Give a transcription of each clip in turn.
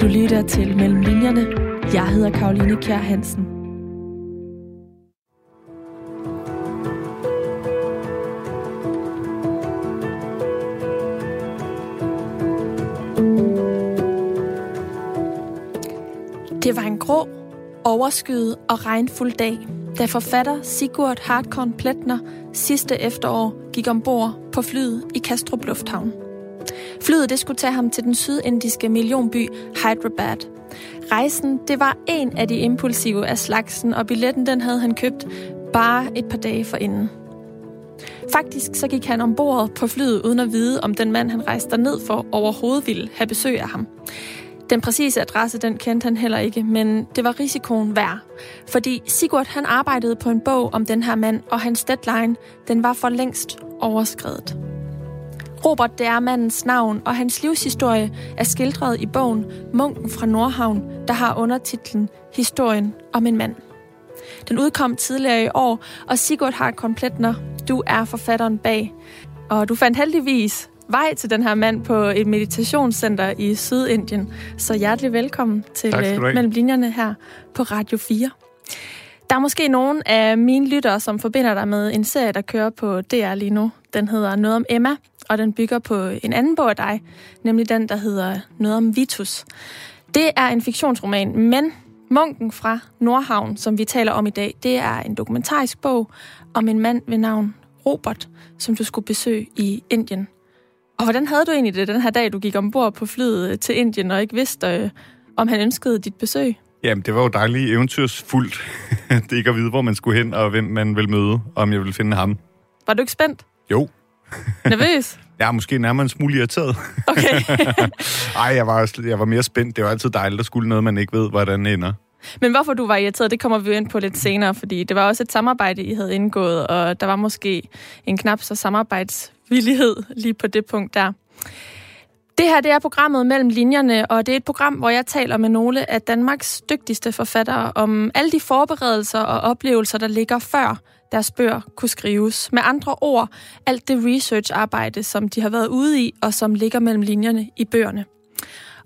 Du lytter til Mellem Linjerne. Jeg hedder Karoline Kjær Hansen. Det var en grå, overskyet og regnfuld dag, da forfatter Sigurd Hartkorn Pletner sidste efterår gik ombord på flyet i Kastrup Lufthavn. Flyet det skulle tage ham til den sydindiske millionby Hyderabad. Rejsen det var en af de impulsive af slagsen, og billetten den havde han købt bare et par dage forinden. Faktisk så gik han ombord på flyet uden at vide, om den mand, han rejste ned for, overhovedet ville have besøg af ham. Den præcise adresse, den kendte han heller ikke, men det var risikoen værd. Fordi Sigurd, han arbejdede på en bog om den her mand, og hans deadline, den var for længst overskrevet. Robert, det er mandens navn, og hans livshistorie er skildret i bogen Munken fra Nordhavn, der har undertitlen Historien om en mand. Den udkom tidligere i år, og Sigurd har kompletner. Du er forfatteren bag. Og du fandt heldigvis vej til den her mand på et meditationscenter i Sydindien. Så hjertelig velkommen til uh, Mellem Linjerne her på Radio 4. Der er måske nogen af mine lyttere, som forbinder dig med en serie, der kører på DR lige nu. Den hedder Noget om Emma, og den bygger på en anden bog af dig, nemlig den, der hedder Noget om Vitus. Det er en fiktionsroman, men Munken fra Nordhavn, som vi taler om i dag, det er en dokumentarisk bog om en mand ved navn Robert, som du skulle besøge i Indien. Og hvordan havde du egentlig det den her dag, du gik ombord på flyet til Indien og ikke vidste, øh, om han ønskede dit besøg? Jamen, det var jo dejligt eventyrsfuldt. det ikke at vide, hvor man skulle hen, og hvem man ville møde, og om jeg ville finde ham. Var du ikke spændt? Jo. Nervøs? ja, måske nærmere en smule irriteret. Okay. Ej, jeg var, jeg var mere spændt. Det var altid dejligt at skulle noget, man ikke ved, hvordan det ender. Men hvorfor du var irriteret, det kommer vi ind på lidt senere, fordi det var også et samarbejde, I havde indgået, og der var måske en knap så samarbejdsvillighed lige på det punkt der. Det her det er programmet Mellem Linjerne, og det er et program, hvor jeg taler med nogle af Danmarks dygtigste forfattere om alle de forberedelser og oplevelser, der ligger før deres bøger kunne skrives. Med andre ord, alt det research-arbejde, som de har været ude i, og som ligger mellem linjerne i bøgerne.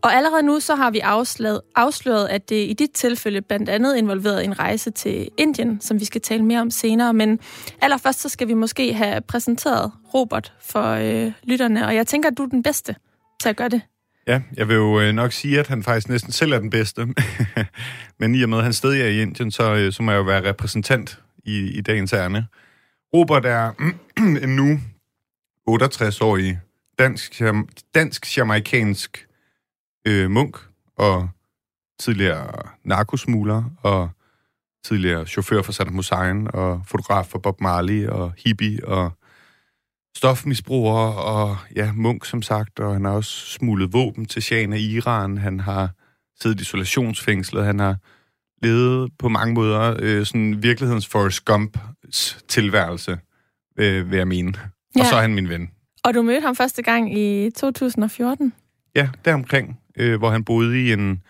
Og allerede nu så har vi afsløret, afsløret, at det i dit tilfælde blandt andet involveret en rejse til Indien, som vi skal tale mere om senere. Men allerførst så skal vi måske have præsenteret Robert for øh, lytterne, og jeg tænker, at du er den bedste til at gøre det. Ja, jeg vil jo øh, nok sige, at han faktisk næsten selv er den bedste. Men i og med, at han stadig er i Indien, så, øh, så må jeg jo være repræsentant i, i dagens ærne. Robert er en nu 68-årig dansk, dansk-jamaikansk øh, munk og tidligere narkosmugler og tidligere chauffør for Saddam Hussein og fotograf for Bob Marley og hippie og stofmisbruger og ja, munk som sagt, og han har også smuglet våben til Shahen af Iran. Han har siddet i isolationsfængslet. Han har levet på mange måder øh, sådan virkelighedens Forrest Gumps tilværelse, øh, vil jeg mene. Ja. Og så er han min ven. Og du mødte ham første gang i 2014? Ja, deromkring, øh, hvor han boede i en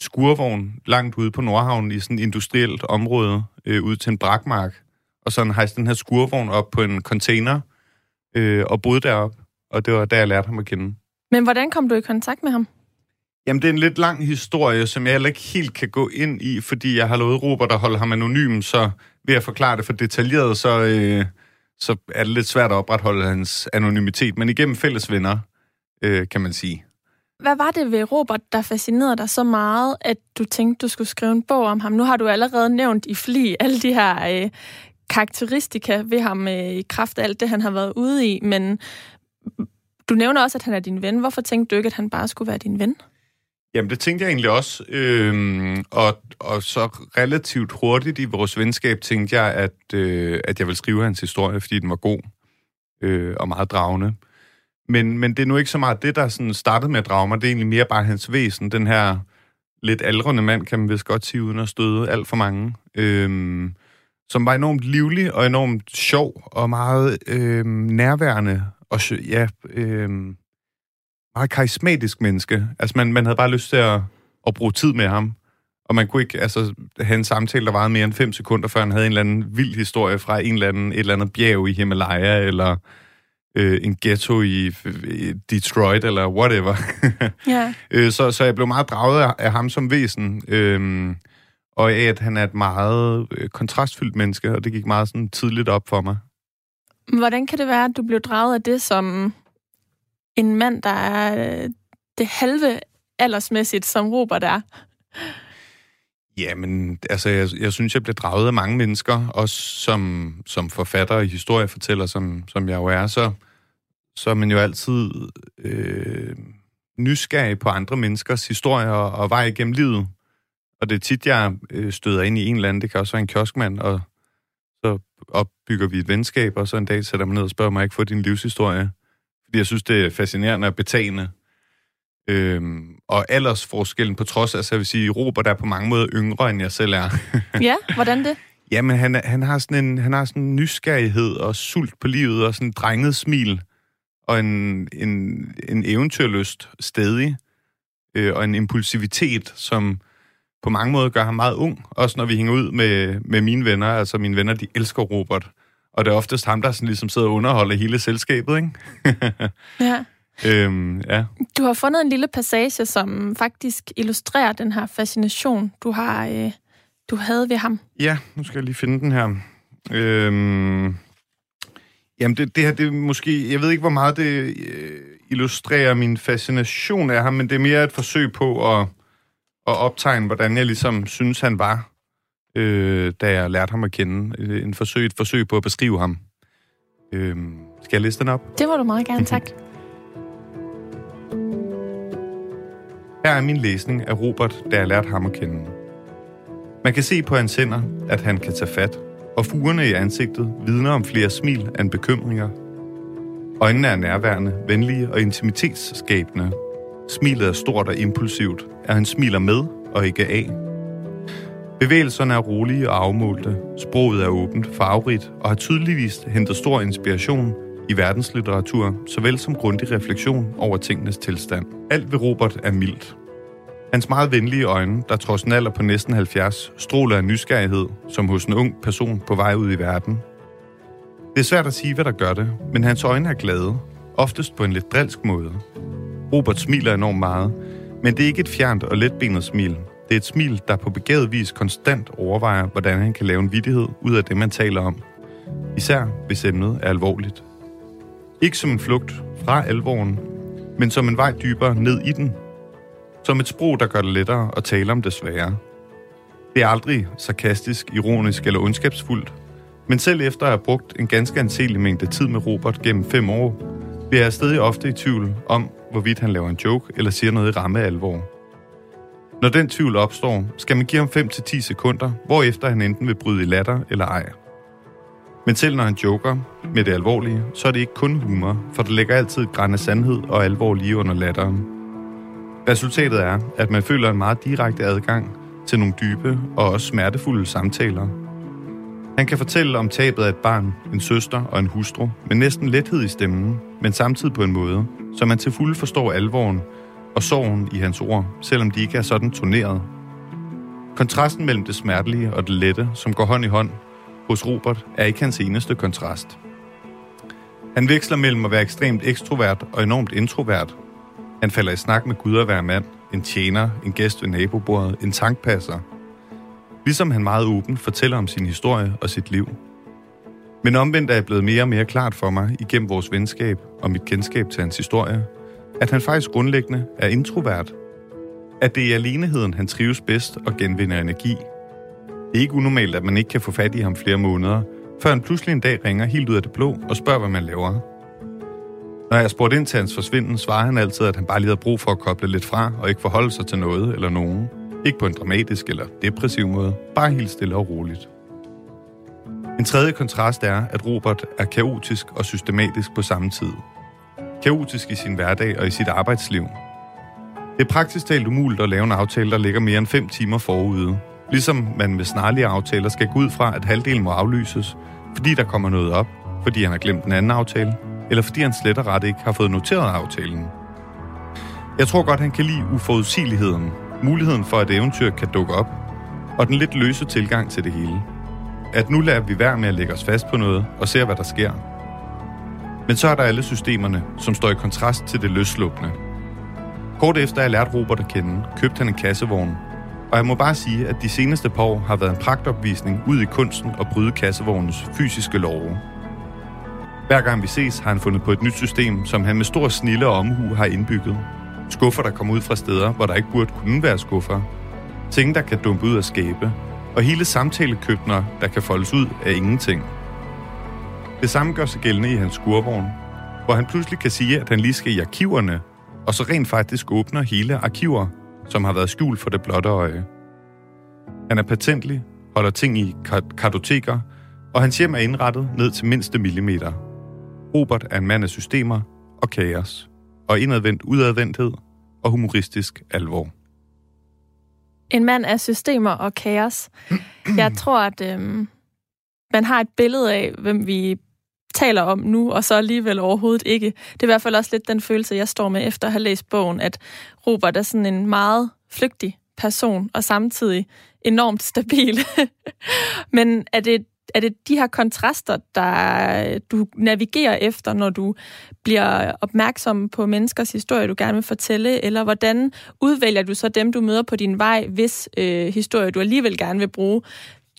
skurvogn langt ude på Nordhavn i sådan et industrielt område, øh, ud til en brakmark. Og så hejste den her skurvogn op på en container, øh, og boede deroppe. Og det var der, jeg lærte ham at kende. Men hvordan kom du i kontakt med ham? Jamen, det er en lidt lang historie, som jeg heller ikke helt kan gå ind i, fordi jeg har lovet Robert at holde ham anonym, så ved at forklare det for detaljeret, så, øh, så er det lidt svært at opretholde hans anonymitet. Men igennem fælles venner, øh, kan man sige. Hvad var det ved Robert, der fascinerede dig så meget, at du tænkte, du skulle skrive en bog om ham? Nu har du allerede nævnt i fli alle de her øh, karakteristika ved ham øh, i kraft af alt det, han har været ude i, men du nævner også, at han er din ven. Hvorfor tænkte du ikke, at han bare skulle være din ven? Jamen, det tænkte jeg egentlig også. Øhm, og, og så relativt hurtigt i vores venskab tænkte jeg, at, øh, at jeg ville skrive hans historie, fordi den var god øh, og meget dragende. Men, men det er nu ikke så meget det, der sådan startede med at drage mig. Det er egentlig mere bare hans væsen. Den her lidt aldrende mand, kan man vist godt sige, uden at støde alt for mange. Øhm, som var enormt livlig og enormt sjov og meget øhm, nærværende. Og ja, øhm, meget karismatisk menneske. Altså, man, man havde bare lyst til at, at bruge tid med ham. Og man kunne ikke altså, have en samtale, der varede mere end fem sekunder, før han havde en eller anden vild historie fra en eller anden, et eller andet bjerg i Himalaya, eller øh, en ghetto i, i Detroit eller whatever. Ja. øh, så, så jeg blev meget draget af, af ham som væsen, øh, og af, at han er et meget øh, kontrastfyldt menneske, og det gik meget sådan tidligt op for mig. Hvordan kan det være, at du blev draget af det som en mand, der er øh, det halve aldersmæssigt, som Robert er? Jamen, altså, jeg, jeg synes, jeg blev draget af mange mennesker, også som, som forfatter og historiefortæller, som, som jeg jo er, så, så er man jo altid øh, nysgerrig på andre menneskers historier og, og vej igennem livet. Og det er tit, jeg øh, støder ind i en eller anden, det kan også være en kioskmand, og så opbygger vi et venskab, og så en dag sætter man ned og spørger mig ikke få din livshistorie. Fordi jeg synes, det er fascinerende og betagende. Øhm, og aldersforskellen på trods, altså jeg vil sige, Robert er på mange måder yngre, end jeg selv er. ja, hvordan det? Jamen, han, han, har sådan en, han har sådan en nysgerrighed og sult på livet, og sådan en drenget smil, og en, en, en eventyrlyst stedig, øh, og en impulsivitet, som på mange måder gør ham meget ung, også når vi hænger ud med, med mine venner. Altså mine venner, de elsker Robert. Og det er oftest ham, der sådan ligesom sidder og underholder hele selskabet, ikke? ja. Øhm, ja. Du har fundet en lille passage, som faktisk illustrerer den her fascination, du har, øh, du havde ved ham. Ja, nu skal jeg lige finde den her. Øhm, jamen, det, det her, det er måske... Jeg ved ikke, hvor meget det øh, illustrerer min fascination af ham, men det er mere et forsøg på at, at optegne, hvordan jeg ligesom synes, han var, øh, da jeg lærte ham at kende. En forsøg, et forsøg på at beskrive ham. Øhm, skal jeg læse den op? Det må du meget gerne, tak. Her er min læsning af Robert, da jeg lærte ham at kende. Man kan se på hans hænder, at han kan tage fat, og fugerne i ansigtet vidner om flere smil end bekymringer. Øjnene er nærværende, venlige og intimitetsskabende. Smilet er stort og impulsivt, at han smiler med og ikke af. Bevægelserne er rolige og afmålte, sproget er åbent, farverigt og har tydeligvis hentet stor inspiration i verdenslitteratur, såvel som grundig refleksion over tingenes tilstand. Alt ved Robert er mildt. Hans meget venlige øjne, der trods en alder på næsten 70, stråler af nysgerrighed, som hos en ung person på vej ud i verden. Det er svært at sige, hvad der gør det, men hans øjne er glade, oftest på en lidt drilsk måde. Robert smiler enormt meget, men det er ikke et fjernt og letbenet smil. Det er et smil, der på begavet vis konstant overvejer, hvordan han kan lave en vidighed ud af det, man taler om. Især hvis emnet er alvorligt. Ikke som en flugt fra alvoren, men som en vej dybere ned i den. Som et sprog, der gør det lettere at tale om det svære. Det er aldrig sarkastisk, ironisk eller ondskabsfuldt, men selv efter at have brugt en ganske anselig mængde tid med Robert gennem fem år, bliver jeg stadig ofte i tvivl om, hvorvidt han laver en joke eller siger noget i ramme alvor. Når den tvivl opstår, skal man give ham 5-10 sekunder, hvorefter han enten vil bryde i latter eller ej. Men selv når han joker med det alvorlige, så er det ikke kun humor, for der ligger altid et græn af sandhed og alvor lige under latteren. Resultatet er, at man føler en meget direkte adgang til nogle dybe og også smertefulde samtaler. Han kan fortælle om tabet af et barn, en søster og en hustru, med næsten lethed i stemmen, men samtidig på en måde, så man til fulde forstår alvoren og sorgen i hans ord, selvom de ikke er sådan turneret. Kontrasten mellem det smertelige og det lette, som går hånd i hånd, hos Robert er ikke hans eneste kontrast. Han veksler mellem at være ekstremt ekstrovert og enormt introvert. Han falder i snak med Gud og hver mand, en tjener, en gæst ved nabobordet, en tankpasser. Ligesom han meget åben fortæller om sin historie og sit liv. Men omvendt er jeg blevet mere og mere klart for mig igennem vores venskab og mit kendskab til hans historie, at han faktisk grundlæggende er introvert. At det er i aleneheden, han trives bedst og genvinder energi – det er ikke unormalt, at man ikke kan få fat i ham flere måneder, før han pludselig en dag ringer helt ud af det blå og spørger, hvad man laver. Når jeg spurgte ind til hans forsvinden, svarer han altid, at han bare lige havde brug for at koble lidt fra og ikke forholde sig til noget eller nogen. Ikke på en dramatisk eller depressiv måde, bare helt stille og roligt. En tredje kontrast er, at Robert er kaotisk og systematisk på samme tid. Kaotisk i sin hverdag og i sit arbejdsliv. Det er praktisk talt umuligt at lave en aftale, der ligger mere end 5 timer forude, Ligesom man med snarlige aftaler skal gå ud fra, at halvdelen må aflyses, fordi der kommer noget op, fordi han har glemt den anden aftale, eller fordi han slet og ret ikke har fået noteret aftalen. Jeg tror godt, han kan lide uforudsigeligheden, muligheden for, at eventyr kan dukke op, og den lidt løse tilgang til det hele. At nu lader vi være med at lægge os fast på noget og ser, hvad der sker. Men så er der alle systemerne, som står i kontrast til det løslukkende. Kort efter jeg lærte Robert at kende, købte han en kassevogn. Og jeg må bare sige, at de seneste par år har været en pragtopvisning ud i kunsten og bryde kassevognens fysiske love. Hver gang vi ses, har han fundet på et nyt system, som han med stor snille og omhu har indbygget. Skuffer, der kommer ud fra steder, hvor der ikke burde kunne være skuffer. Ting, der kan dumpe ud af skabe. Og hele samtalekøbner, der kan foldes ud af ingenting. Det samme gør sig gældende i hans skurvogn, hvor han pludselig kan sige, at han lige skal i arkiverne, og så rent faktisk åbner hele arkiver, som har været skjult for det blotte øje. Han er patentlig, holder ting i kartoteker, og hans hjem er indrettet ned til mindste millimeter. Robert er en mand af systemer og kaos, og indadvendt udadvendthed og humoristisk alvor. En mand af systemer og kaos. Jeg tror, at øhm, man har et billede af, hvem vi taler om nu, og så alligevel overhovedet ikke. Det er i hvert fald også lidt den følelse, jeg står med efter at have læst bogen, at Robert er sådan en meget flygtig person, og samtidig enormt stabil. Men er det, er det de her kontraster, der du navigerer efter, når du bliver opmærksom på menneskers historie, du gerne vil fortælle, eller hvordan udvælger du så dem, du møder på din vej, hvis øh, historie du alligevel gerne vil bruge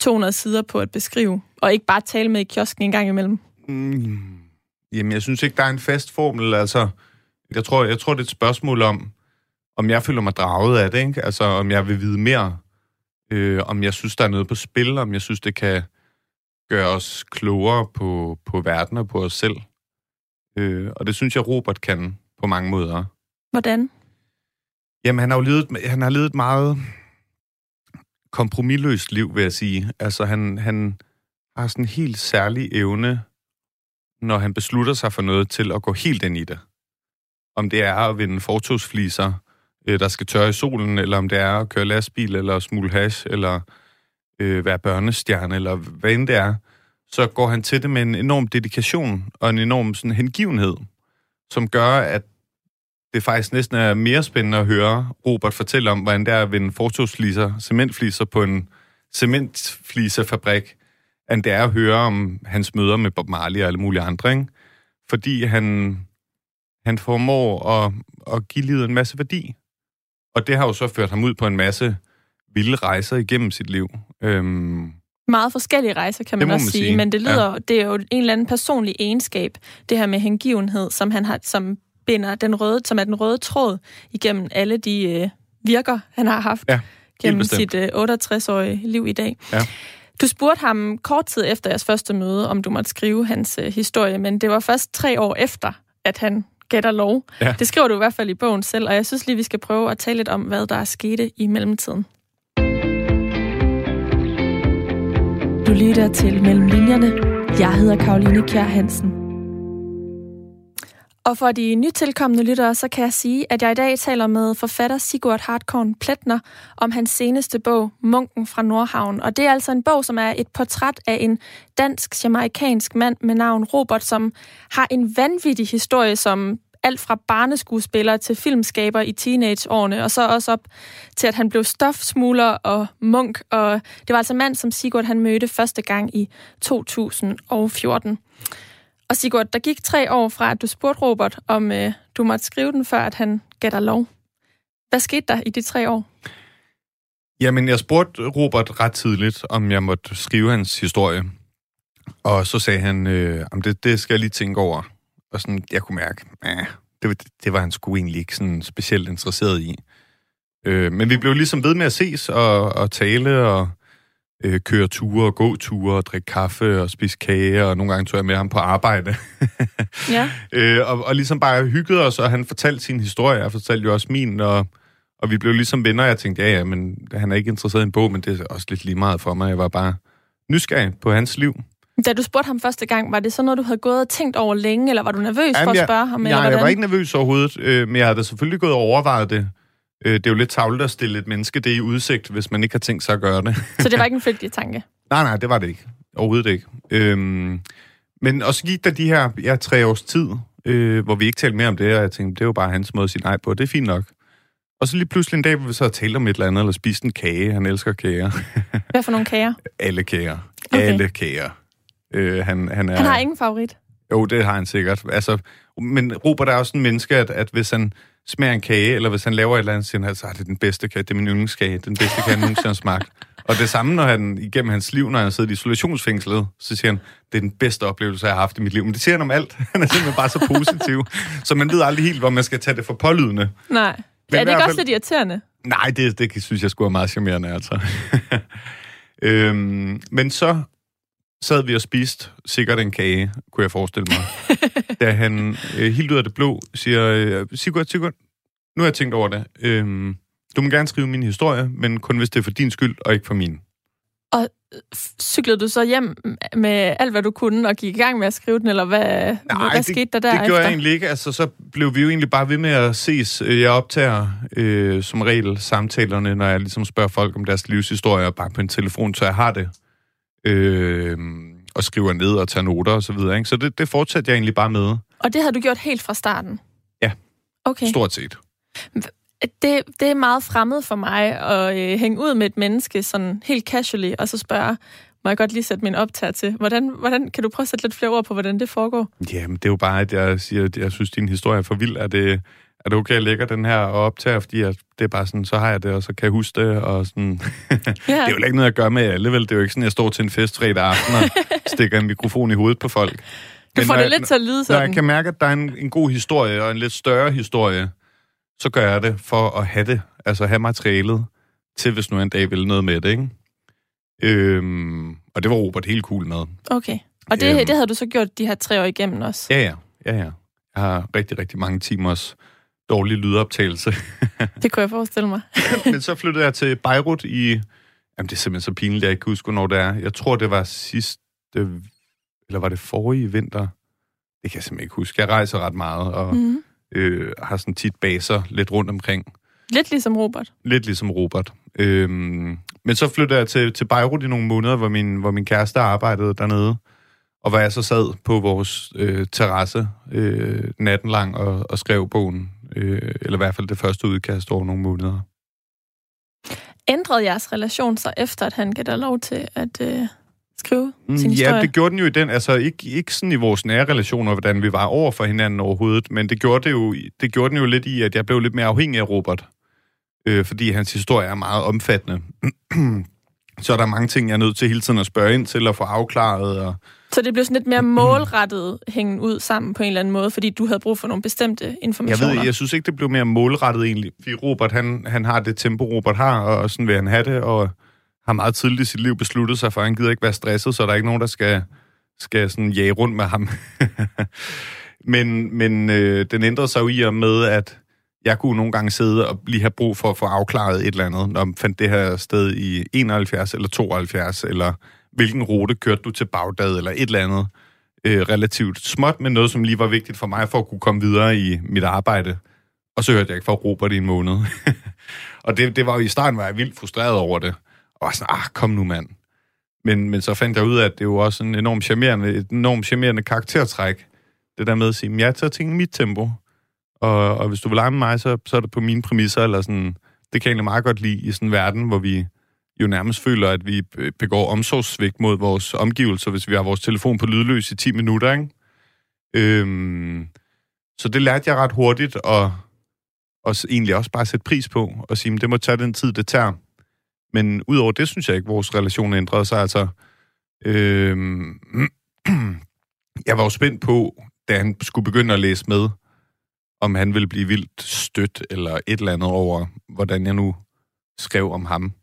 200 sider på at beskrive, og ikke bare tale med i kiosken en gang imellem? Mm, jamen, jeg synes ikke, der er en fast formel. Altså, jeg tror, jeg tror det er et spørgsmål om, om jeg føler mig draget af det, ikke? Altså, om jeg vil vide mere. Øh, om jeg synes, der er noget på spil. Om jeg synes, det kan gøre os klogere på, på verden og på os selv. Øh, og det synes jeg, Robert kan på mange måder. Hvordan? Jamen, han har jo levet, han har levet meget kompromilløst liv, vil jeg sige. Altså, han, han har sådan en helt særlig evne når han beslutter sig for noget til at gå helt ind i det. Om det er at vinde fortogsfliser, øh, der skal tørre i solen, eller om det er at køre lastbil, eller smule hash, eller øh, være børnestjerne, eller hvad end det er, så går han til det med en enorm dedikation og en enorm sådan, hengivenhed, som gør, at det faktisk næsten er mere spændende at høre Robert fortælle om, hvordan det er at vinde fortogsfliser, cementfliser på en cementflisefabrik, end det er at høre om hans møder med Bob Marley og alle mulige andre, ikke? Fordi han, han formår at, at give livet en masse værdi. Og det har jo så ført ham ud på en masse vilde rejser igennem sit liv. Øhm, meget forskellige rejser, kan man, man også sige. sige. Men det lyder, ja. det er jo en eller anden personlig egenskab, det her med hengivenhed, som han har, som binder den røde, som er den røde tråd igennem alle de øh, virker, han har haft ja, gennem sit øh, 68-årige liv i dag. Ja. Du spurgte ham kort tid efter jeres første møde, om du måtte skrive hans øh, historie, men det var først tre år efter, at han gætter lov. Ja. Det skriver du i hvert fald i bogen selv, og jeg synes lige, vi skal prøve at tale lidt om, hvad der er sket i mellemtiden. Du lytter til Mellem Linjerne. Jeg hedder Karoline Kjær Hansen. Og for de nytilkommende lyttere, så kan jeg sige, at jeg i dag taler med forfatter Sigurd Hartkorn Pletner om hans seneste bog, Munken fra Nordhavn. Og det er altså en bog, som er et portræt af en dansk-jamaikansk mand med navn Robert, som har en vanvittig historie, som alt fra barneskuespiller til filmskaber i teenageårene, og så også op til, at han blev stofsmugler og munk. Og det var altså mand, som Sigurd han mødte første gang i 2014. Og Sigurd, der gik tre år fra, at du spurgte Robert, om øh, du måtte skrive den, før at han gav dig lov. Hvad skete der i de tre år? Jamen, jeg spurgte Robert ret tidligt, om jeg måtte skrive hans historie. Og så sagde han, øh, om det, det skal jeg lige tænke over. Og sådan, jeg kunne mærke, at det, det var han sgu egentlig ikke sådan specielt interesseret i. Øh, men vi blev ligesom ved med at ses og, og tale, og øh, køre ture og gå ture og drikke kaffe og spise kage, og nogle gange tog jeg med ham på arbejde. ja. øh, og, og ligesom bare hyggede os, og han fortalte sin historie, jeg fortalte jo også min, og, og vi blev ligesom venner, jeg tænkte, ja, ja, men han er ikke interesseret i en bog, men det er også lidt lige meget for mig. Jeg var bare nysgerrig på hans liv. Da du spurgte ham første gang, var det så noget, du havde gået og tænkt over længe, eller var du nervøs Jamen, for at spørge ham? Nej, eller jeg var ikke nervøs overhovedet, øh, men jeg havde selvfølgelig gået og overvejet det. Øh, det er jo lidt tavlet at stille et menneske det i udsigt, hvis man ikke har tænkt sig at gøre det. Så det var ikke en flygtig tanke? nej, nej, det var det ikke. Overhovedet ikke. Øhm, men også gik der de her ja, tre års tid, øh, hvor vi ikke talte mere om det, og jeg tænkte, det er jo bare hans måde at sige nej på, det er fint nok. Og så lige pludselig en dag, hvor vi så talt om et eller andet, eller spiste en kage. Han elsker kager. Hvad for nogle kager? Alle kager. Okay. Alle kager. Øh, han, han, er, han har ingen favorit? Jo, det har han sikkert. Altså, men Robert er også en menneske, at, at hvis han smager en kage, eller hvis han laver et eller andet, siger han, så er det den bedste kage, det er min yndlingskage, den bedste kage, han nogensinde har smagt. Og det samme, når han igennem hans liv, når han sidder i isolationsfængslet, så siger han, det er den bedste oplevelse, jeg har haft i mit liv. Men det siger han om alt. Han er simpelthen bare så positiv. så man ved aldrig helt, hvor man skal tage det for pålydende. Nej. Men er det ikke fald... også lidt irriterende? Nej, det, det synes jeg skulle være meget charmerende, altså. øhm, men så sad vi og spiste sikkert en kage, kunne jeg forestille mig. da han øh, helt ud af det blå siger, øh, Sigurd, Sigurd, nu har jeg tænkt over det. Øhm, du må gerne skrive min historie, men kun hvis det er for din skyld, og ikke for min. Og cyklede du så hjem med alt, hvad du kunne, og gik i gang med at skrive den, eller hvad, Nej, hvad det, skete der der det gjorde jeg egentlig ikke. Altså, så blev vi jo egentlig bare ved med at ses. Jeg optager øh, som regel samtalerne, når jeg ligesom spørger folk om deres livshistorie, bare på en telefon, så jeg har det. Øh, og skriver ned og tager noter og så videre. Ikke? Så det, det fortsatte jeg egentlig bare med. Og det havde du gjort helt fra starten? Ja, okay. stort set det, det er meget fremmed for mig at øh, hænge ud med et menneske sådan helt casually, og så spørge, må jeg godt lige sætte min optag til. Hvordan, hvordan kan du prøve at sætte lidt flere ord på, hvordan det foregår? Jamen, det er jo bare, at jeg siger, at jeg synes, din historie er for vild. Er det, er det okay, at jeg lægger den her og optager, fordi at det er bare sådan, så har jeg det, og så kan jeg huske det, og sådan... Ja. det er jo ikke noget, jeg gør med alle, vel? Det er jo ikke sådan, at jeg står til en fest fredag aften og stikker en mikrofon i hovedet på folk. Du Men får det jeg, lidt til at lyde sådan. Når jeg kan mærke, at der er en, en god historie, og en lidt større historie, så gør jeg det for at have det, altså have materialet til, hvis nu en dag vil noget med det, ikke? Øhm, og det var Robert helt cool med. Okay. Og det, øhm, det havde du så gjort de her tre år igennem også? Ja, ja. ja, ja. Jeg har rigtig, rigtig mange timers dårlig lydoptagelse. det kunne jeg forestille mig. Men så flyttede jeg til Beirut i... Jamen, det er simpelthen så pinligt, jeg ikke kan huske, hvornår det er. Jeg tror, det var sidste... Eller var det forrige vinter? Det kan jeg simpelthen ikke huske. Jeg rejser ret meget, og mm øh, har sådan tit baser lidt rundt omkring. Lidt ligesom Robert. Lidt ligesom Robert. Øhm, men så flyttede jeg til, til Beirut i nogle måneder, hvor min, hvor min kæreste arbejdede dernede. Og hvor jeg så sad på vores øh, terrasse øh, natten lang og, og skrev bogen. Øh, eller i hvert fald det første udkast over nogle måneder. Ændrede jeres relation så efter, at han gav dig lov til at, øh, skrive mm, sin historie? Ja, det gjorde den jo i den, altså ikke, ikke sådan i vores nære relationer, hvordan vi var over for hinanden overhovedet, men det gjorde, det jo, det gjorde den jo lidt i, at jeg blev lidt mere afhængig af Robert, øh, fordi hans historie er meget omfattende. så er der mange ting, jeg er nødt til hele tiden at spørge ind til og få afklaret. Og... Så det blev sådan lidt mere målrettet hængen ud sammen på en eller anden måde, fordi du havde brug for nogle bestemte informationer? Jeg ved, jeg synes ikke, det blev mere målrettet egentlig, fordi Robert, han, han har det tempo, Robert har, og sådan vil han have det, og har meget tidligt i sit liv besluttet sig for, at han gider ikke være stresset, så der er ikke nogen, der skal, skal sådan jage rundt med ham. men men øh, den ændrede sig jo i og med, at jeg kunne nogle gange sidde og lige have brug for at få afklaret et eller andet, når man fandt det her sted i 71 eller 72, eller hvilken rute kørte du til Bagdad, eller et eller andet øh, relativt småt, men noget, som lige var vigtigt for mig for at kunne komme videre i mit arbejde. Og så hørte jeg ikke fra Robert i en måned. og det, det var jo i starten, var jeg vildt frustreret over det. Og var sådan, ah, kom nu mand. Men, men så fandt jeg ud af, at det jo også en enormt charmerende, et enormt charmerende karaktertræk. Det der med at sige, ja, tager ting i mit tempo. Og, og hvis du vil lege med mig, så, så er det på mine præmisser, eller sådan, det kan jeg egentlig meget godt lide i sådan en verden, hvor vi jo nærmest føler, at vi begår omsorgssvigt mod vores omgivelser, hvis vi har vores telefon på lydløs i 10 minutter, ikke? Øhm, så det lærte jeg ret hurtigt, og, og egentlig også bare sætte pris på, og sige, det må tage den tid, det tager. Men udover det, synes jeg ikke, vores relation ændrede sig. Altså, øhm, jeg var jo spændt på, da han skulle begynde at læse med, om han ville blive vildt stødt eller et eller andet over, hvordan jeg nu skrev om ham.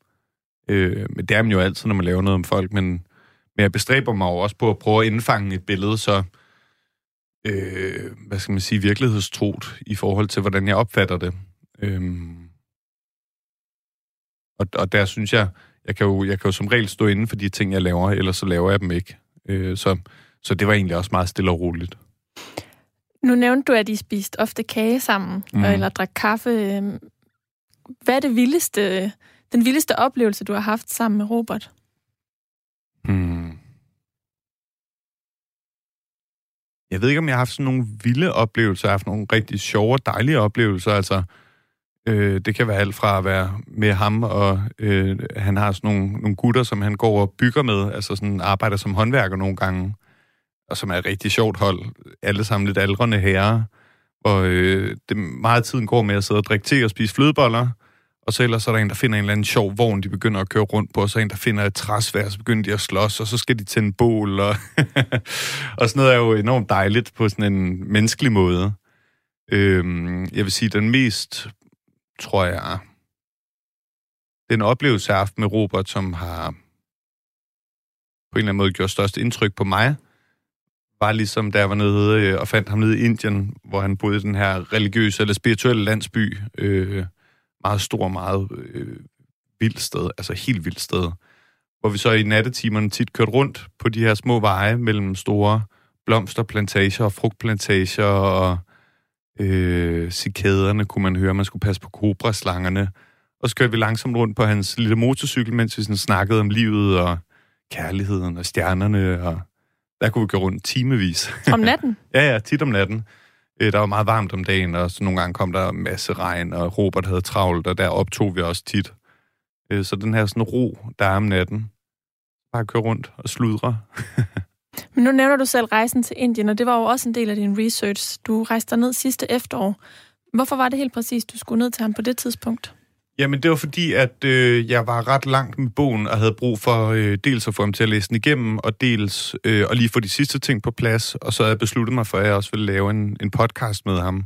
Øh, men det er man jo altid, når man laver noget om folk, men, men jeg bestræber mig jo også på at prøve at indfange et billede, så øh, hvad skal man sige, virkelighedstrot i forhold til, hvordan jeg opfatter det. Øh, og, og der synes jeg, jeg kan, jo, jeg kan jo som regel stå inden for de ting, jeg laver, ellers så laver jeg dem ikke. Øh, så, så det var egentlig også meget stille og roligt. Nu nævnte du, at I spiste ofte kage sammen, mm. eller drak kaffe. Hvad er det vildeste, den vildeste oplevelse, du har haft sammen med Robert? Hmm. Jeg ved ikke, om jeg har haft sådan nogle vilde oplevelser. Jeg har haft nogle rigtig sjove og dejlige oplevelser. Altså, Øh, det kan være alt fra at være med ham, og øh, han har sådan nogle, nogle gutter, som han går og bygger med, altså sådan arbejder som håndværker nogle gange. og som er et rigtig sjovt hold. Alle sammen lidt aldrende herrer, og øh, det meget tiden går med at sidde og drikke te og spise flødeboller, og så ellers er der en, der finder en eller anden sjov vogn, de begynder at køre rundt på, og så er en, der finder et træsvær, så begynder de at slås, og så skal de tænde bål, og, og sådan noget er jo enormt dejligt på sådan en menneskelig måde. Øhm, jeg vil sige, den mest, tror jeg, den oplevelse, jeg har haft med Robert, som har på en eller anden måde gjort størst indtryk på mig, var ligesom, da jeg var nede øh, og fandt ham nede i Indien, hvor han boede i den her religiøse eller spirituelle landsby. Øh, meget stor, meget øh, vildt sted, altså helt vildt sted. Hvor vi så i nattetimerne tit kørte rundt på de her små veje mellem store blomsterplantager og frugtplantager og øh, cikaderne kunne man høre, man skulle passe på kobraslangerne. Og så kørte vi langsomt rundt på hans lille motorcykel, mens vi sådan snakkede om livet og kærligheden og stjernerne, og der kunne vi gå rundt timevis. Om natten? ja, ja, tit om natten. Øh, der var meget varmt om dagen, og så nogle gange kom der masse regn, og Robert havde travlt, og der optog vi også tit. Øh, så den her sådan ro, der er om natten, bare køre rundt og sludre. Men nu nævner du selv rejsen til Indien, og det var jo også en del af din research. Du rejste ned sidste efterår. Hvorfor var det helt præcis, du skulle ned til ham på det tidspunkt? Jamen, det var fordi, at øh, jeg var ret langt med bogen, og havde brug for øh, dels at få ham til at læse den igennem, og dels øh, at lige få de sidste ting på plads. Og så havde jeg besluttet mig for, at jeg også ville lave en, en podcast med ham,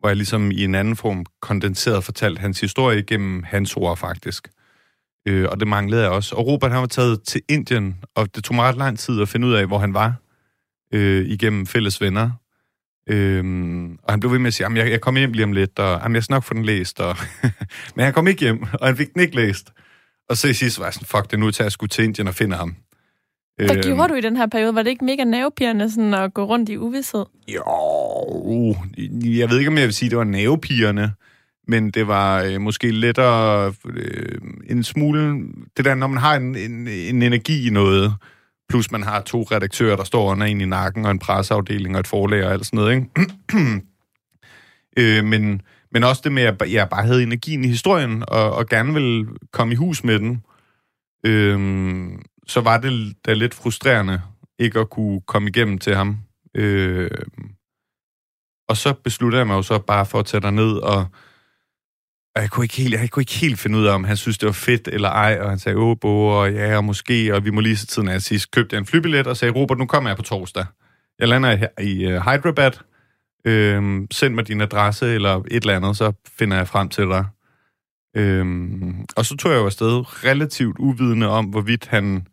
hvor jeg ligesom i en anden form kondenseret fortalt hans historie igennem hans ord, faktisk. Øh, og det manglede jeg også. Og Robert, han var taget til Indien, og det tog mig ret lang tid at finde ud af, hvor han var øh, igennem fælles venner. Øhm, og han blev ved med at sige, at jeg, jeg kommer hjem lige om lidt, og jamen, jeg skal nok få den læst. Og Men han kom ikke hjem, og han fik den ikke læst. Og så i sidste var jeg sådan, fuck det, nu tager jeg sgu til Indien og finde ham. Hvad øhm, gjorde du i den her periode? Var det ikke mega nervepirrende sådan at gå rundt i uvidshed? Jo, jeg ved ikke, om jeg vil sige, at det var nervepirrende, men det var øh, måske lettere øh, en smule... Det der, når man har en, en, en energi i noget, plus man har to redaktører, der står under en i nakken, og en presseafdeling og et forlag og alt sådan noget, ikke? øh, men, men også det med, at jeg bare havde energien i historien, og, og gerne ville komme i hus med den, øh, så var det da lidt frustrerende ikke at kunne komme igennem til ham. Øh, og så besluttede jeg mig jo så bare for at tage ned og og jeg kunne, ikke helt, jeg kunne ikke helt finde ud af, om han synes, det var fedt eller ej, og han sagde, åh, bo, og ja, og måske, og vi må lige så tiden af sidst købte en flybillet og sagde, Robert, nu kommer jeg på torsdag. Jeg lander her i uh, Hyderabad. Øhm, send mig din adresse eller et eller andet, så finder jeg frem til dig. Øhm, og så tog jeg jo afsted relativt uvidende om, hvorvidt han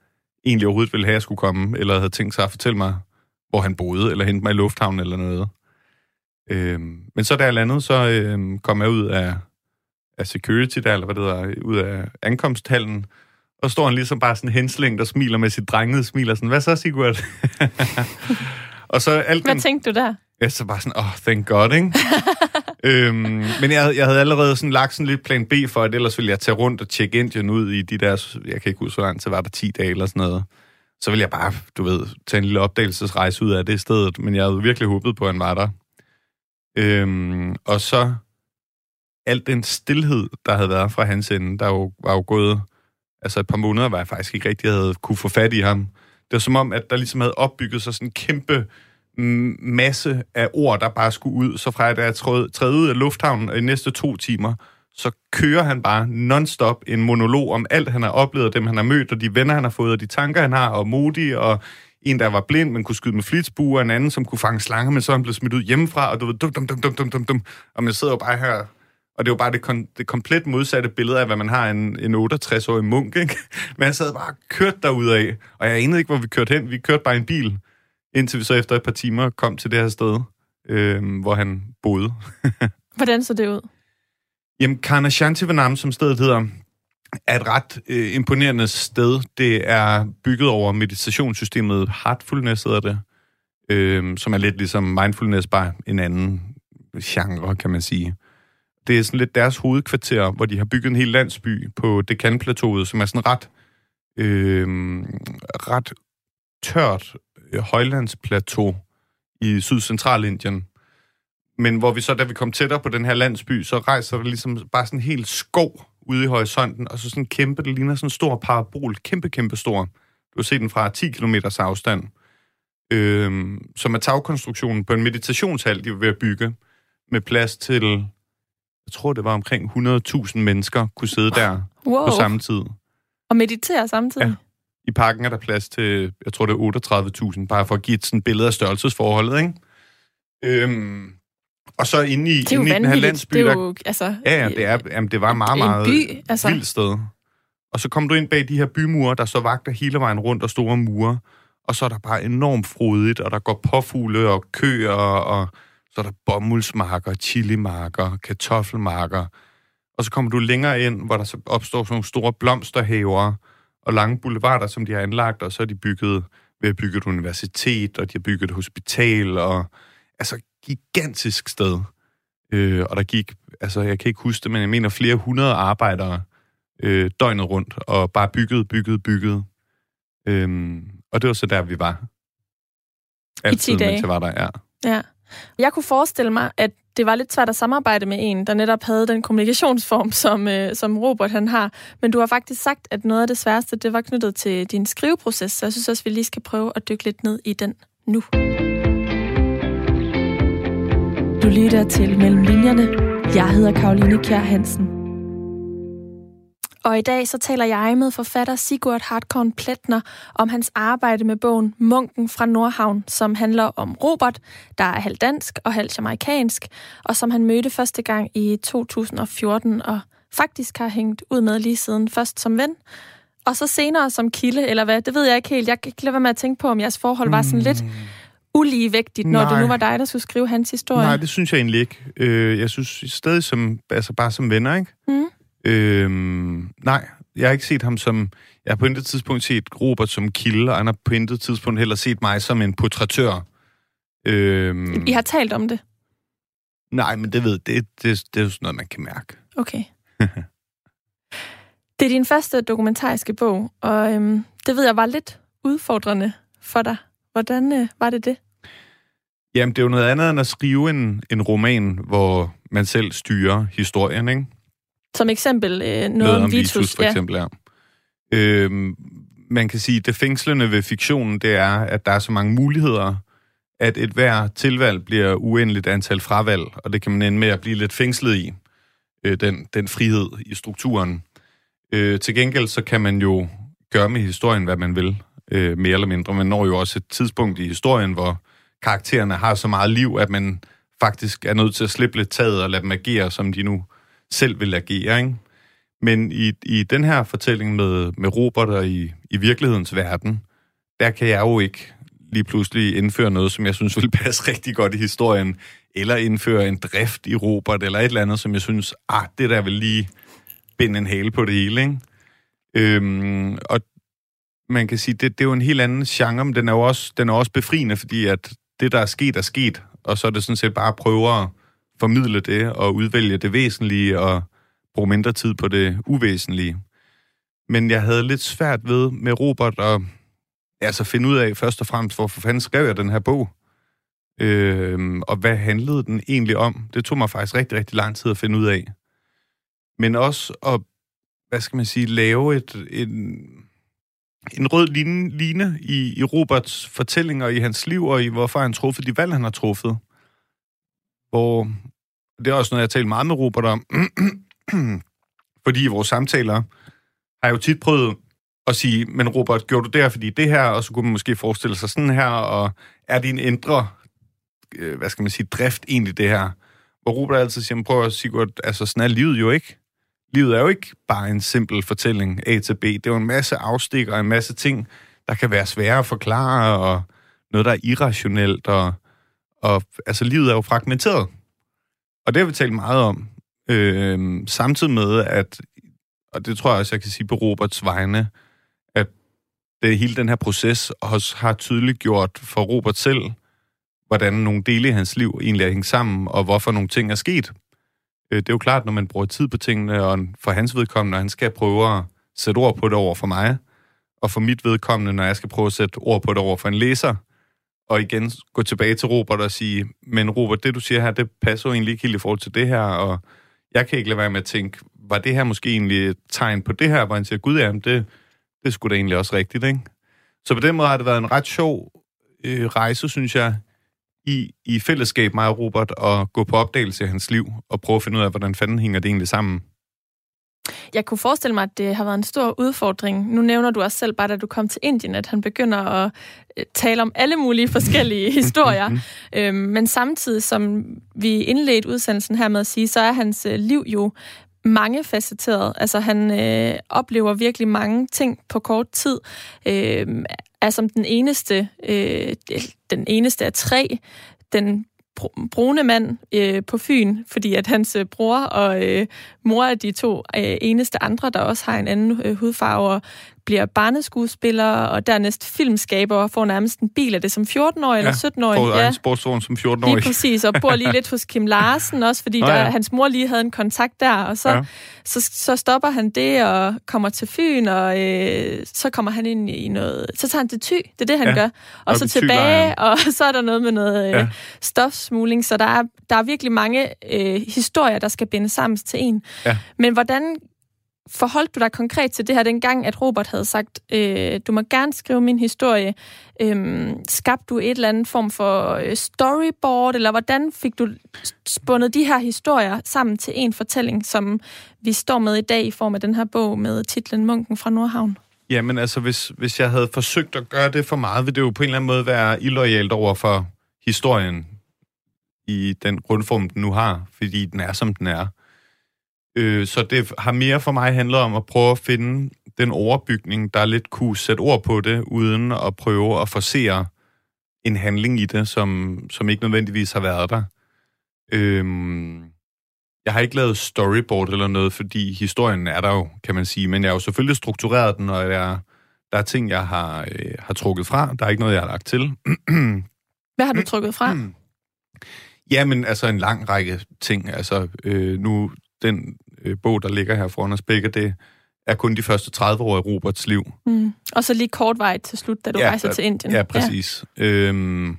egentlig overhovedet ville have, at jeg skulle komme, eller havde tænkt sig at fortælle mig, hvor han boede, eller hente mig i lufthavnen eller noget. Øhm, men så da jeg landede, så øhm, kom jeg ud af af security der, eller hvad det hedder, ud af ankomsthallen, og står han ligesom bare sådan hensling, der smiler med sit drengede smiler sådan, hvad så, Sigurd? og så alt Hvad den, tænkte du der? Ja, så bare sådan, åh, oh, thank God, ikke? øhm, men jeg, jeg havde allerede sådan lagt sådan lidt plan B for, at ellers ville jeg tage rundt og tjekke Indien ud i de der, jeg kan ikke huske, så langt, så var der 10 dage eller sådan noget. Så ville jeg bare, du ved, tage en lille opdagelsesrejse ud af det stedet, men jeg havde virkelig håbet på, at han var der. Øhm, og så al den stillhed, der havde været fra hans ende, der jo, var jo gået altså et par måneder, hvor jeg faktisk ikke rigtig havde kunne få fat i ham. Det var som om, at der ligesom havde opbygget sig sådan en kæmpe masse af ord, der bare skulle ud. Så fra at jeg træde ud af lufthavnen i næste to timer, så kører han bare non-stop en monolog om alt, han har oplevet, dem han har mødt, og de venner, han har fået, og de tanker, han har, og Modi, og en, der var blind, men kunne skyde med flitsbue, og en anden, som kunne fange slanger, men så han blev smidt ud hjemmefra, og du ved, dum, dum, dum, dum, dum, dum, dum. Og man sidder jo bare her og det var bare det, kon- det komplet modsatte billede af, hvad man har en, en 68-årig munk, ikke? Men han sad bare kørt af, og jeg anede ikke, hvor vi kørte hen. Vi kørte bare en bil, indtil vi så efter et par timer kom til det her sted, øh, hvor han boede. Hvordan så det ud? Jamen, Karnashantivanam, som stedet hedder, er et ret øh, imponerende sted. Det er bygget over meditationssystemet Heartfulness, hedder det, øh, som er lidt ligesom mindfulness, bare en anden genre, kan man sige det er sådan lidt deres hovedkvarter, hvor de har bygget en hel landsby på Dekanplateauet, som er sådan ret, øh, ret tørt øh, højlandsplateau i sydcentralindien. Men hvor vi så, da vi kom tættere på den her landsby, så rejser der ligesom bare sådan en helt skov ude i horisonten, og så sådan kæmpe, det ligner sådan en stor parabol, kæmpe, kæmpe stor. Du har set den fra 10 km afstand. øh, som er tagkonstruktionen på en meditationshal, de var bygge, med plads til, jeg tror det var omkring 100.000 mennesker, kunne sidde der wow. på samme tid. Og meditere samtidig? Ja. I parken er der plads til, jeg tror det er 38.000, bare for at give et sådan billede af størrelsesforholdet, ikke? Øhm, og så inde i, det er inde i den her landsby, det er jo, altså, ja, ja, det, er, jamen, det var meget, meget by, altså. vildt sted. Og så kom du ind bag de her bymure, der så vagter hele vejen rundt og store mure, og så er der bare enormt frodigt, og der går påfugle og køer, og så er der bomuldsmarker, chilimarker, kartoffelmarker. Og så kommer du længere ind, hvor der så opstår sådan nogle store blomsterhaver og lange boulevarder, som de har anlagt, og så er de bygget ved at bygge et universitet, og de har bygget et hospital, og altså gigantisk sted. Øh, og der gik, altså jeg kan ikke huske det, men jeg mener flere hundrede arbejdere øh, døgnet rundt, og bare byggede, byggede, byggede. Øhm, og det var så der, vi var. Altid, I 10 dage? Mens jeg var der, ja. Ja. Jeg kunne forestille mig, at det var lidt svært at samarbejde med en, der netop havde den kommunikationsform, som, øh, som Robert han har. Men du har faktisk sagt, at noget af det sværeste, det var knyttet til din skriveproces, så jeg synes også, vi lige skal prøve at dykke lidt ned i den nu. Du lytter til Mellem Linjerne. Jeg hedder Karoline Kjær Hansen. Og i dag så taler jeg med forfatter Sigurd Hartkorn Pletner om hans arbejde med bogen Munken fra Nordhavn, som handler om Robert, der er halv dansk og halv jamaikansk, og som han mødte første gang i 2014 og faktisk har hængt ud med lige siden først som ven, og så senere som kilde, eller hvad, det ved jeg ikke helt. Jeg kan ikke lade være med at tænke på, om jeres forhold var sådan lidt mm. uligevægtigt, når Nej. det nu var dig, der skulle skrive hans historie. Nej, det synes jeg egentlig ikke. Øh, jeg synes stadig som, altså bare som venner, ikke? Mm. Øhm, nej, jeg har ikke set ham som... Jeg har på intet tidspunkt set Robert som kilde, og han har på intet tidspunkt heller set mig som en portrættør. Øhm, I har talt om det? Nej, men det ved det, det, det er jo sådan noget, man kan mærke. Okay. det er din første dokumentariske bog, og øhm, det ved jeg var lidt udfordrende for dig. Hvordan øh, var det det? Jamen, det er jo noget andet end at skrive en, en roman, hvor man selv styrer historien, ikke? Som eksempel øh, noget, noget om, om Vitus. Vitus for ja. eksempel, ja. Øhm, man kan sige, at det fængslende ved fiktionen, det er, at der er så mange muligheder, at et hver tilvalg bliver uendeligt antal fravalg, og det kan man ende med at blive lidt fængslet i, øh, den, den frihed i strukturen. Øh, til gengæld så kan man jo gøre med historien, hvad man vil, øh, mere eller mindre. Man når jo også et tidspunkt i historien, hvor karaktererne har så meget liv, at man faktisk er nødt til at slippe lidt taget og lade dem agere, som de nu selv vil agere, ikke? Men i, i den her fortælling med, med roboter i, i virkelighedens verden, der kan jeg jo ikke lige pludselig indføre noget, som jeg synes vil passe rigtig godt i historien, eller indføre en drift i Robert, eller et eller andet, som jeg synes, ah, det der vil lige binde en hale på det hele, ikke? Øhm, og man kan sige, det, det er jo en helt anden genre, men den er jo også, den er også befriende, fordi at det, der er sket, er sket, og så er det sådan set bare at prøve at formidle det og udvælge det væsentlige og bruge mindre tid på det uvæsentlige. Men jeg havde lidt svært ved med Robert at altså finde ud af først og fremmest, hvorfor fanden skrev jeg den her bog? Øh, og hvad handlede den egentlig om? Det tog mig faktisk rigtig, rigtig lang tid at finde ud af. Men også at, hvad skal man sige, lave et, en, en rød line, line i, i Roberts fortællinger i hans liv, og i hvorfor han truffet de valg, han har truffet hvor det er også noget, jeg har talt meget med Robert om, fordi i vores samtaler har jeg jo tit prøvet at sige, men Robert, gjorde du det her, fordi det her, og så kunne man måske forestille sig sådan her, og er din indre, øh, hvad skal man sige, drift egentlig det her? Hvor Robert altid siger, prøv at sige godt, altså sådan er livet jo ikke. Livet er jo ikke bare en simpel fortælling, A til B. Det er jo en masse afstik og en masse ting, der kan være svære at forklare, og noget, der er irrationelt, og og altså, livet er jo fragmenteret. Og det har vi talt meget om. Øh, samtidig med, at, og det tror jeg også, jeg kan sige på Roberts vegne, at det, hele den her proces også har tydeligt gjort for Robert selv, hvordan nogle dele i hans liv egentlig er hængt sammen, og hvorfor nogle ting er sket. Øh, det er jo klart, når man bruger tid på tingene, og for hans vedkommende, når han skal prøve at sætte ord på det over for mig, og for mit vedkommende, når jeg skal prøve at sætte ord på det over for en læser, og igen gå tilbage til Robert og sige, men Robert, det du siger her, det passer jo egentlig ikke helt i forhold til det her, og jeg kan ikke lade være med at tænke, var det her måske egentlig et tegn på det her, hvor han siger, gud ja, det, det skulle da egentlig også rigtigt, ikke? Så på den måde har det været en ret sjov øh, rejse, synes jeg, i, i fællesskab, mig og Robert, at gå på opdagelse af hans liv, og prøve at finde ud af, hvordan fanden hænger det egentlig sammen. Jeg kunne forestille mig, at det har været en stor udfordring. Nu nævner du også selv bare, da du kom til Indien, at han begynder at øh, tale om alle mulige forskellige historier. øhm, men samtidig, som vi indledte udsendelsen her med at sige, så er hans øh, liv jo mange facetteret. Altså han øh, oplever virkelig mange ting på kort tid. Øh, er som den eneste, øh, den eneste af tre, den brune mand øh, på Fyn, fordi at hans øh, bror og øh, mor er de to øh, eneste andre, der også har en anden øh, hudfarve bliver barneskuespiller, og dernæst filmskaber, og får nærmest en bil af det som 14-årig ja, eller 17-årig. Ja, sportsvogn som 14-årig. Lige præcis, og bor lige lidt hos Kim Larsen også, fordi der, ja. hans mor lige havde en kontakt der, og så, ja. så, så stopper han det og kommer til Fyn, og øh, så kommer han ind i noget... Så tager han til Ty, det er det, han ja. gør. Og, og så tilbage, og så er der noget med noget øh, ja. stofsmugling, så der er, der er virkelig mange øh, historier, der skal bindes sammen til en. Ja. Men hvordan forholdt du dig konkret til det her dengang, at Robert havde sagt, øh, du må gerne skrive min historie? Øh, skabte du et eller andet form for øh, storyboard, eller hvordan fik du spundet de her historier sammen til en fortælling, som vi står med i dag i form af den her bog med titlen Munken fra Nordhavn? Jamen altså, hvis, hvis jeg havde forsøgt at gøre det for meget, ville det jo på en eller anden måde være illoyalt over for historien i den grundform, den nu har, fordi den er, som den er. Øh, så det har mere for mig handlet om at prøve at finde den overbygning, der lidt kunne sætte ord på det, uden at prøve at forsere en handling i det, som, som ikke nødvendigvis har været der. Øhm, jeg har ikke lavet storyboard eller noget, fordi historien er der jo, kan man sige, men jeg har jo selvfølgelig struktureret den, og jeg, der er ting, jeg har, øh, har trukket fra. Der er ikke noget, jeg har lagt til. Hvad har du trukket fra? Ja, men altså en lang række ting. Altså, øh, nu den øh, bog, der ligger her foran os begge, det er kun de første 30 år i Roberts liv. Mm. Og så lige kort vej til slut, da du ja, rejser til Indien. Ja, præcis. Ja. Øhm,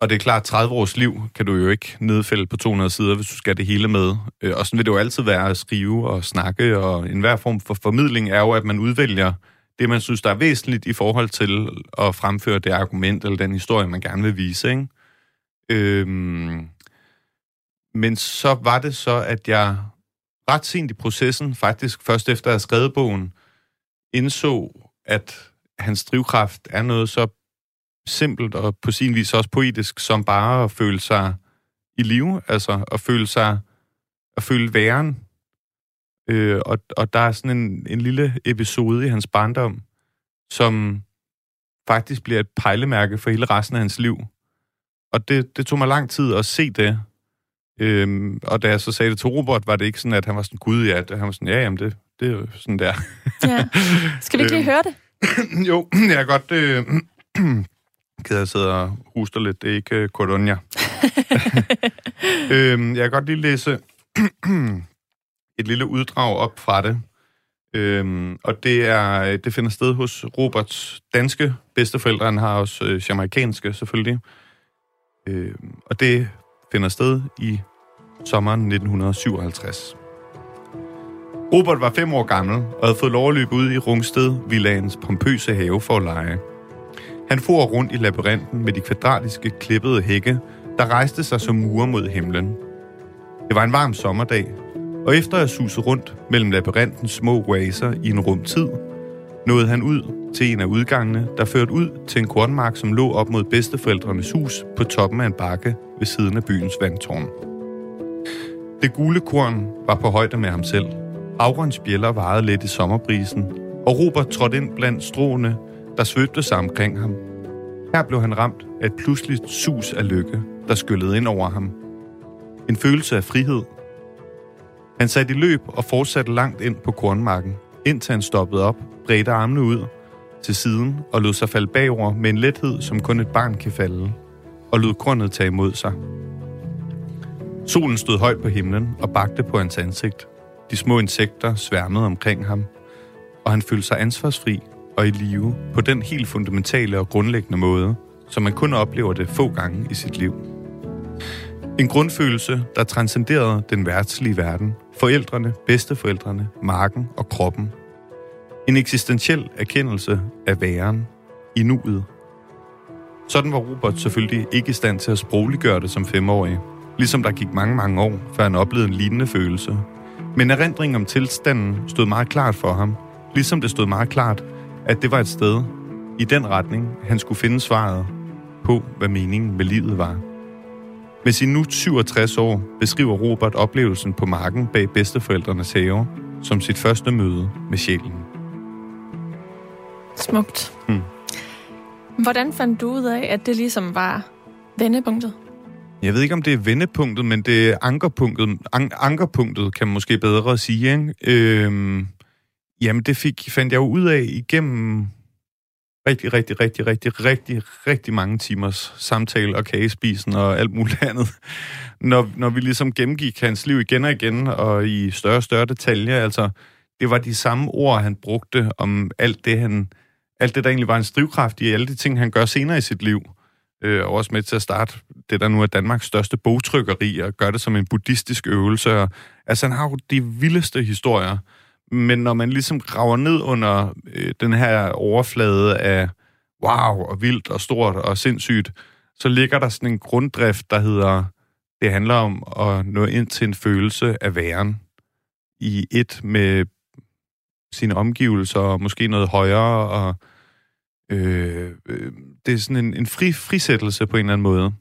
og det er klart, 30 års liv kan du jo ikke nedfælde på 200 sider, hvis du skal det hele med. Øh, og sådan vil det jo altid være at skrive og snakke, og enhver form for formidling er jo, at man udvælger det, man synes, der er væsentligt i forhold til at fremføre det argument eller den historie, man gerne vil vise. Ikke? Øhm, men så var det så, at jeg ret sent i processen, faktisk først efter at have skrevet bogen, indså, at hans drivkraft er noget så simpelt og på sin vis også poetisk, som bare at føle sig i live, altså at føle sig, at føle væren. Øh, og, og der er sådan en, en lille episode i hans barndom, som faktisk bliver et pejlemærke for hele resten af hans liv. Og det, det tog mig lang tid at se det, Øhm, og da jeg så sagde det til Robert, var det ikke sådan, at han var sådan, gud ja, han var sådan, ja, jamen det, det er jo sådan der. ja. Skal vi ikke lige høre det? jo, jeg er godt øh, ked af at sidde og huster lidt. Det er ikke øh, Colonia. øhm, jeg kan godt lige læse et lille uddrag op fra det. Øhm, og det er det finder sted hos Roberts danske bedsteforældre. Han har også øh, jamaikanske, selvfølgelig. Øhm, og det finder sted i sommeren 1957. Robert var fem år gammel og havde fået lov at løbe ud i Rungsted, Villagens pompøse have for at lege. Han for rundt i labyrinten med de kvadratiske klippede hække, der rejste sig som mure mod himlen. Det var en varm sommerdag, og efter at suse rundt mellem labyrintens små oaser i en rum tid, nåede han ud til en af udgangene, der førte ud til en kornmark, som lå op mod bedsteforældrenes hus på toppen af en bakke ved siden af byens vandtårn. Det gule korn var på højde med ham selv. Avrons bjæller varede lidt i sommerbrisen, og Robert trådte ind blandt stråene, der svøbte sig omkring ham. Her blev han ramt af et pludseligt sus af lykke, der skyllede ind over ham. En følelse af frihed. Han satte i løb og fortsatte langt ind på kornmarken, indtil han stoppede op, bredte armene ud til siden og lod sig falde bagover med en lethed, som kun et barn kan falde, og lod grundet tage imod sig. Solen stod højt på himlen og bagte på hans ansigt. De små insekter sværmede omkring ham, og han følte sig ansvarsfri og i live på den helt fundamentale og grundlæggende måde, som man kun oplever det få gange i sit liv. En grundfølelse, der transcenderede den værtslige verden, forældrene, bedsteforældrene, marken og kroppen. En eksistentiel erkendelse af væren i nuet. Sådan var Robert selvfølgelig ikke i stand til at sprogliggøre det som femårig, ligesom der gik mange, mange år, før han oplevede en lignende følelse. Men erindringen om tilstanden stod meget klart for ham, ligesom det stod meget klart, at det var et sted i den retning, han skulle finde svaret på, hvad meningen med livet var. Med sin nu 67 år beskriver Robert oplevelsen på marken bag bedsteforældrenes have som sit første møde med sjælen. Smukt. Hmm. Hvordan fandt du ud af, at det ligesom var vendepunktet? Jeg ved ikke, om det er vendepunktet, men det er ankerpunktet. An- ankerpunktet kan man måske bedre sige. Ikke? Øhm, jamen, det fik, fandt jeg jo ud af igennem rigtig, rigtig, rigtig, rigtig, rigtig, rigtig mange timers samtale og kagespisen og alt muligt andet. Når, når vi ligesom gennemgik hans liv igen og igen, og i større og større detaljer, altså, det var de samme ord, han brugte om alt det, han, alt det, der egentlig var en drivkraft i alle de ting, han gør senere i sit liv. Øh, og også med til at starte det, der nu er Danmarks største bogtrykkeri, og gør det som en buddhistisk øvelse. Og, altså, han har jo de vildeste historier. Men når man ligesom graver ned under øh, den her overflade af wow og vildt og stort og sindssygt, så ligger der sådan en grunddrift, der hedder, det handler om at nå ind til en følelse af væren i et med sine omgivelser, og måske noget højere, og øh, øh, det er sådan en, en fri, frisættelse på en eller anden måde.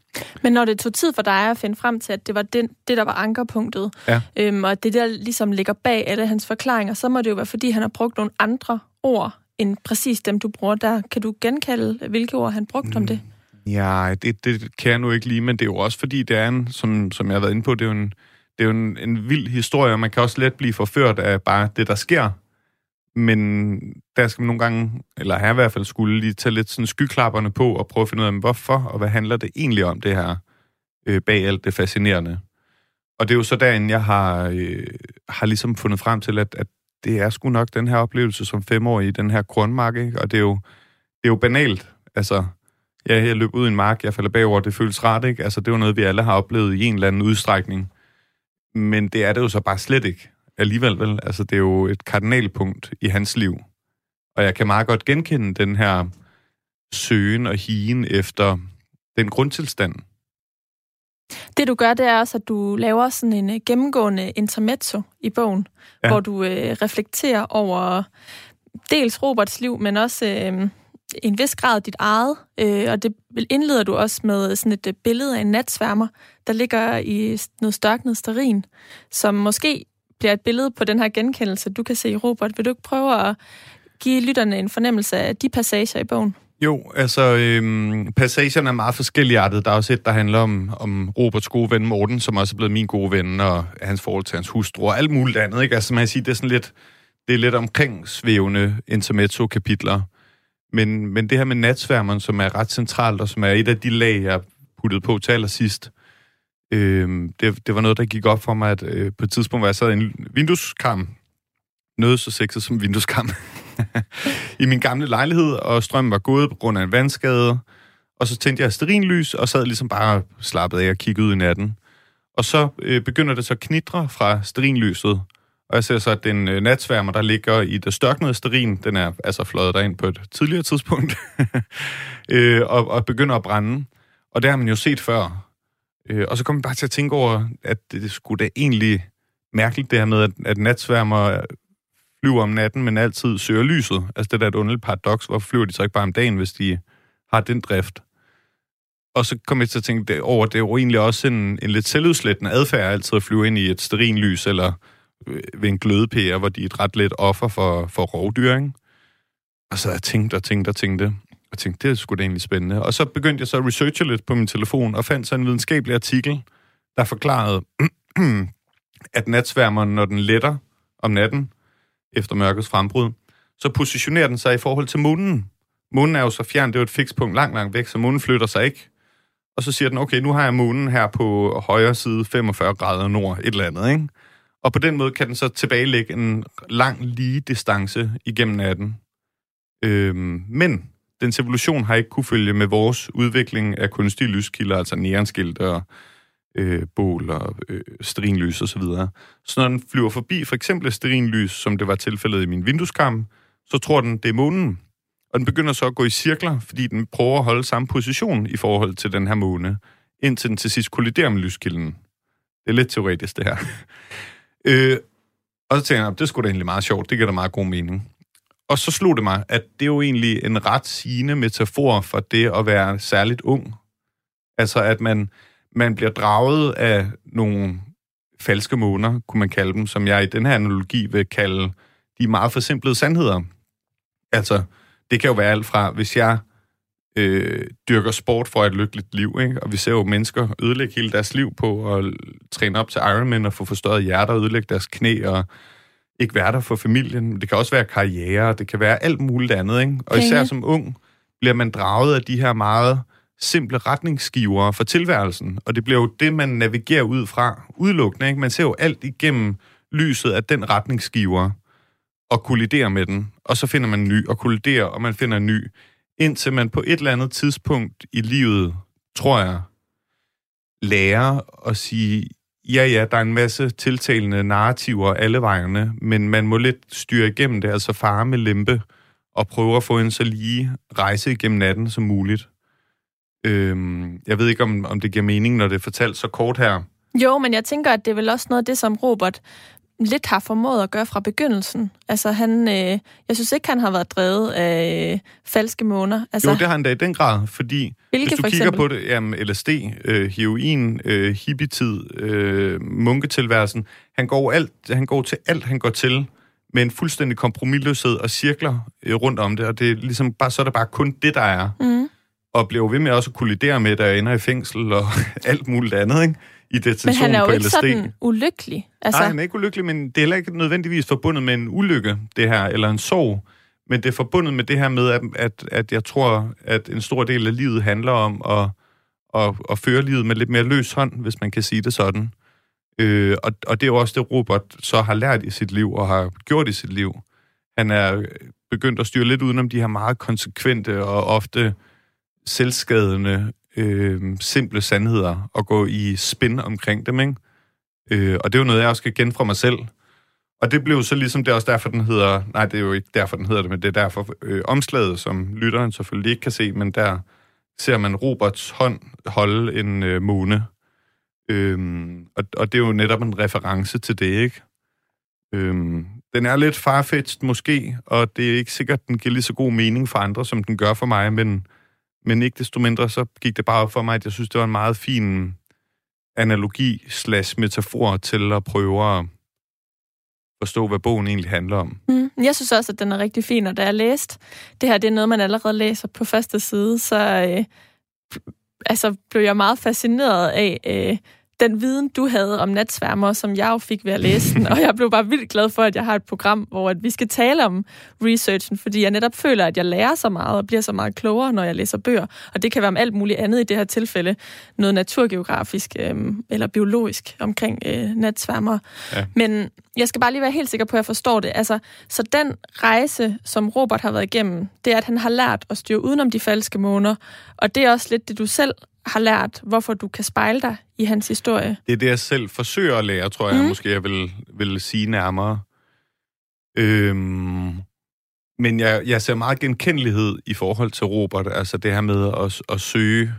Men når det tog tid for dig at finde frem til, at det var den, det, der var ankerpunktet, ja. øhm, og det der ligesom ligger bag alle hans forklaringer, så må det jo være, fordi han har brugt nogle andre ord, end præcis dem, du bruger der. Kan du genkalde, hvilke ord han brugte mm. om det? Ja, det, det kan jeg nu ikke lige, men det er jo også fordi, det er en, som, som jeg har været inde på, det er jo en, det er jo en, en vild historie, og man kan også let blive forført af bare det, der sker. Men der skal man nogle gange, eller her i hvert fald skulle lige tage lidt sådan skyklapperne på og prøve at finde ud af, hvorfor og hvad handler det egentlig om det her øh, bag alt det fascinerende. Og det er jo så derinde, jeg har, øh, har ligesom fundet frem til, at, at det er sgu nok den her oplevelse som femårig i den her kornmark, ikke? og det er, jo, det er jo banalt. Altså, ja, jeg løb ud i en mark, jeg falder bagover, det føles rart, ikke? Altså, det er jo noget, vi alle har oplevet i en eller anden udstrækning. Men det er det jo så bare slet ikke alligevel, vel? Altså, det er jo et kardinalpunkt i hans liv. Og jeg kan meget godt genkende den her søgen og higen efter den grundtilstand. Det du gør, det er også, at du laver sådan en øh, gennemgående intermezzo i bogen, ja. hvor du øh, reflekterer over dels Roberts liv, men også øh, i en vis grad dit eget. Øh, og det indleder du også med sådan et øh, billede af en natsværmer, der ligger i noget størknet sterin, som måske bliver et billede på den her genkendelse, du kan se i Robert. Vil du ikke prøve at give lytterne en fornemmelse af de passager i bogen? Jo, altså øhm, passagerne er meget forskelligartede. Der er også et, der handler om, om Roberts gode ven Morten, som også er blevet min gode ven, og hans forhold til hans hustru, og alt muligt andet. Ikke? Altså man kan sige, det er sådan lidt, det er lidt omkring svævende intermezzo-kapitler. Men, men det her med natsværmeren, som er ret centralt, og som er et af de lag, jeg puttede på til allersidst, øh, det, det var noget, der gik op for mig, at øh, på et tidspunkt, var jeg sad i en vindueskam, noget så sexet som vindueskam, i min gamle lejlighed, og strømmen var gået på grund af en vandskade, og så tændte jeg sterinlys, og sad ligesom bare slappet af og kiggede ud i natten. Og så øh, begynder det så at knitre fra sterinlyset, og jeg ser så, at den øh, natsværmer, der ligger i det størknede sterin, den er altså fløjet derind på et tidligere tidspunkt, øh, og, og begynder at brænde. Og det har man jo set før. Øh, og så kom jeg bare til at tænke over, at det, det skulle da egentlig mærkeligt, det her med, at, at natsværmer flyver om natten, men altid søger lyset. Altså det der er et underligt paradoks. Hvorfor flyver de så ikke bare om dagen, hvis de har den drift? Og så kom jeg til at tænke det over, det er jo egentlig også en, en lidt selvudslættende adfærd altid at flyve ind i et sterinlys, eller øh, ved en glødepære, hvor de er et ret let offer for, for rovdyr, ikke? Og så jeg tænkte og tænkte og tænkte og tænkte, det er sgu da egentlig spændende. Og så begyndte jeg så at researche lidt på min telefon, og fandt så en videnskabelig artikel, der forklarede, at natsværmeren, når den letter om natten, efter mørkets frembrud, så positionerer den sig i forhold til månen. Månen er jo så fjern, det er jo et fikspunkt langt, langt væk, så månen flytter sig ikke. Og så siger den, okay, nu har jeg månen her på højre side, 45 grader nord, et eller andet, ikke? Og på den måde kan den så tilbagelægge en lang lige distance igennem natten. Øhm, men dens evolution har ikke kunne følge med vores udvikling af kunstige lyskilder, altså neonskilt og øh, bål og øh, sterinlys osv. Så, videre. så når den flyver forbi for eksempel sterinlys, som det var tilfældet i min vindueskarm, så tror den, det er månen. Og den begynder så at gå i cirkler, fordi den prøver at holde samme position i forhold til den her måne, indtil den til sidst kolliderer med lyskilden. Det er lidt teoretisk, det her. øh, og så tænker jeg, det skulle da egentlig meget sjovt, det giver da meget god mening. Og så slog det mig, at det er jo egentlig en ret sigende metafor for det at være særligt ung. Altså, at man, man bliver draget af nogle falske måner, kunne man kalde dem, som jeg i den her analogi vil kalde de meget forsimplede sandheder. Altså, det kan jo være alt fra, hvis jeg øh, dyrker sport for et lykkeligt liv, ikke? og vi ser jo mennesker ødelægge hele deres liv på at træne op til Ironman og få forstørret hjerter og ødelægge deres knæ og ikke være der for familien. Det kan også være karriere, det kan være alt muligt andet. Ikke? Og især som ung bliver man draget af de her meget simple retningsgiver for tilværelsen, og det bliver jo det, man navigerer ud fra udelukkende. Ikke? Man ser jo alt igennem lyset af den retningsgiver og kolliderer med den, og så finder man en ny, og kolliderer, og man finder en ny, indtil man på et eller andet tidspunkt i livet, tror jeg, lærer at sige, ja, ja, der er en masse tiltalende narrativer alle vejene, men man må lidt styre igennem det, altså fare med lempe, og prøve at få en så lige rejse igennem natten som muligt. Øhm, jeg ved ikke, om, om det giver mening, når det er fortalt så kort her. Jo, men jeg tænker, at det er vel også noget af det, som Robert lidt har formået at gøre fra begyndelsen. Altså han, øh, jeg synes ikke, han har været drevet af øh, falske måner. Altså, jo, det har han da i den grad, fordi hvilke, hvis du kigger på det, jamen LSD, øh, heroin, øh, hippietid, øh, munketilværelsen, han går, alt, han går til alt, han går til med en fuldstændig kompromisløshed og cirkler øh, rundt om det, og det er ligesom bare, så er der bare kun det, der er. Mm. Og bliver ved med også at kollidere med, der ender i fængsel og alt muligt andet, ikke? i detention Men han er jo på ikke LSD. sådan ulykkelig. Altså... Nej, han er ikke ulykkelig, men det er heller ikke nødvendigvis forbundet med en ulykke, det her, eller en sorg. Men det er forbundet med det her med, at, at, at jeg tror, at en stor del af livet handler om at, at, at føre livet med lidt mere løs hånd, hvis man kan sige det sådan. Øh, og, og det er jo også det, Robert så har lært i sit liv og har gjort i sit liv. Han er begyndt at styre lidt udenom de her meget konsekvente og ofte selvskadende øh, simple sandheder og gå i spin omkring dem, ikke? Øh, og det er jo noget, jeg også skal kende fra mig selv. Og det blev så ligesom, det er også derfor, den hedder... Nej, det er jo ikke derfor, den hedder det, men det er derfor øh, omslaget, som lytteren selvfølgelig ikke kan se, men der ser man Roberts hånd holde en øh, måne. Øhm, og, og det er jo netop en reference til det, ikke? Øhm, den er lidt farfetched måske, og det er ikke sikkert, den giver lige så god mening for andre, som den gør for mig, men men ikke desto mindre, så gik det bare op for mig, at jeg synes, det var en meget fin analogi slash metafor til at prøve at forstå, hvad bogen egentlig handler om. Mm, jeg synes også, at den er rigtig fin, og da jeg læste, det her det er noget, man allerede læser på første side, så øh, altså, blev jeg meget fascineret af øh, den viden, du havde om natsværmer, som jeg jo fik ved at læse den, og jeg blev bare vildt glad for, at jeg har et program, hvor at vi skal tale om researchen, fordi jeg netop føler, at jeg lærer så meget og bliver så meget klogere, når jeg læser bøger, og det kan være om alt muligt andet i det her tilfælde, noget naturgeografisk øh, eller biologisk omkring øh, natsværmer. Ja. Men jeg skal bare lige være helt sikker på, at jeg forstår det. Altså, så den rejse, som Robert har været igennem, det er, at han har lært at styre udenom de falske måner, og det er også lidt det, du selv har lært, hvorfor du kan spejle dig i hans historie. Det er det, jeg selv forsøger at lære, tror jeg, mm. måske jeg vil, vil sige nærmere. Øhm, men jeg, jeg ser meget genkendelighed i forhold til Robert, altså det her med at, at søge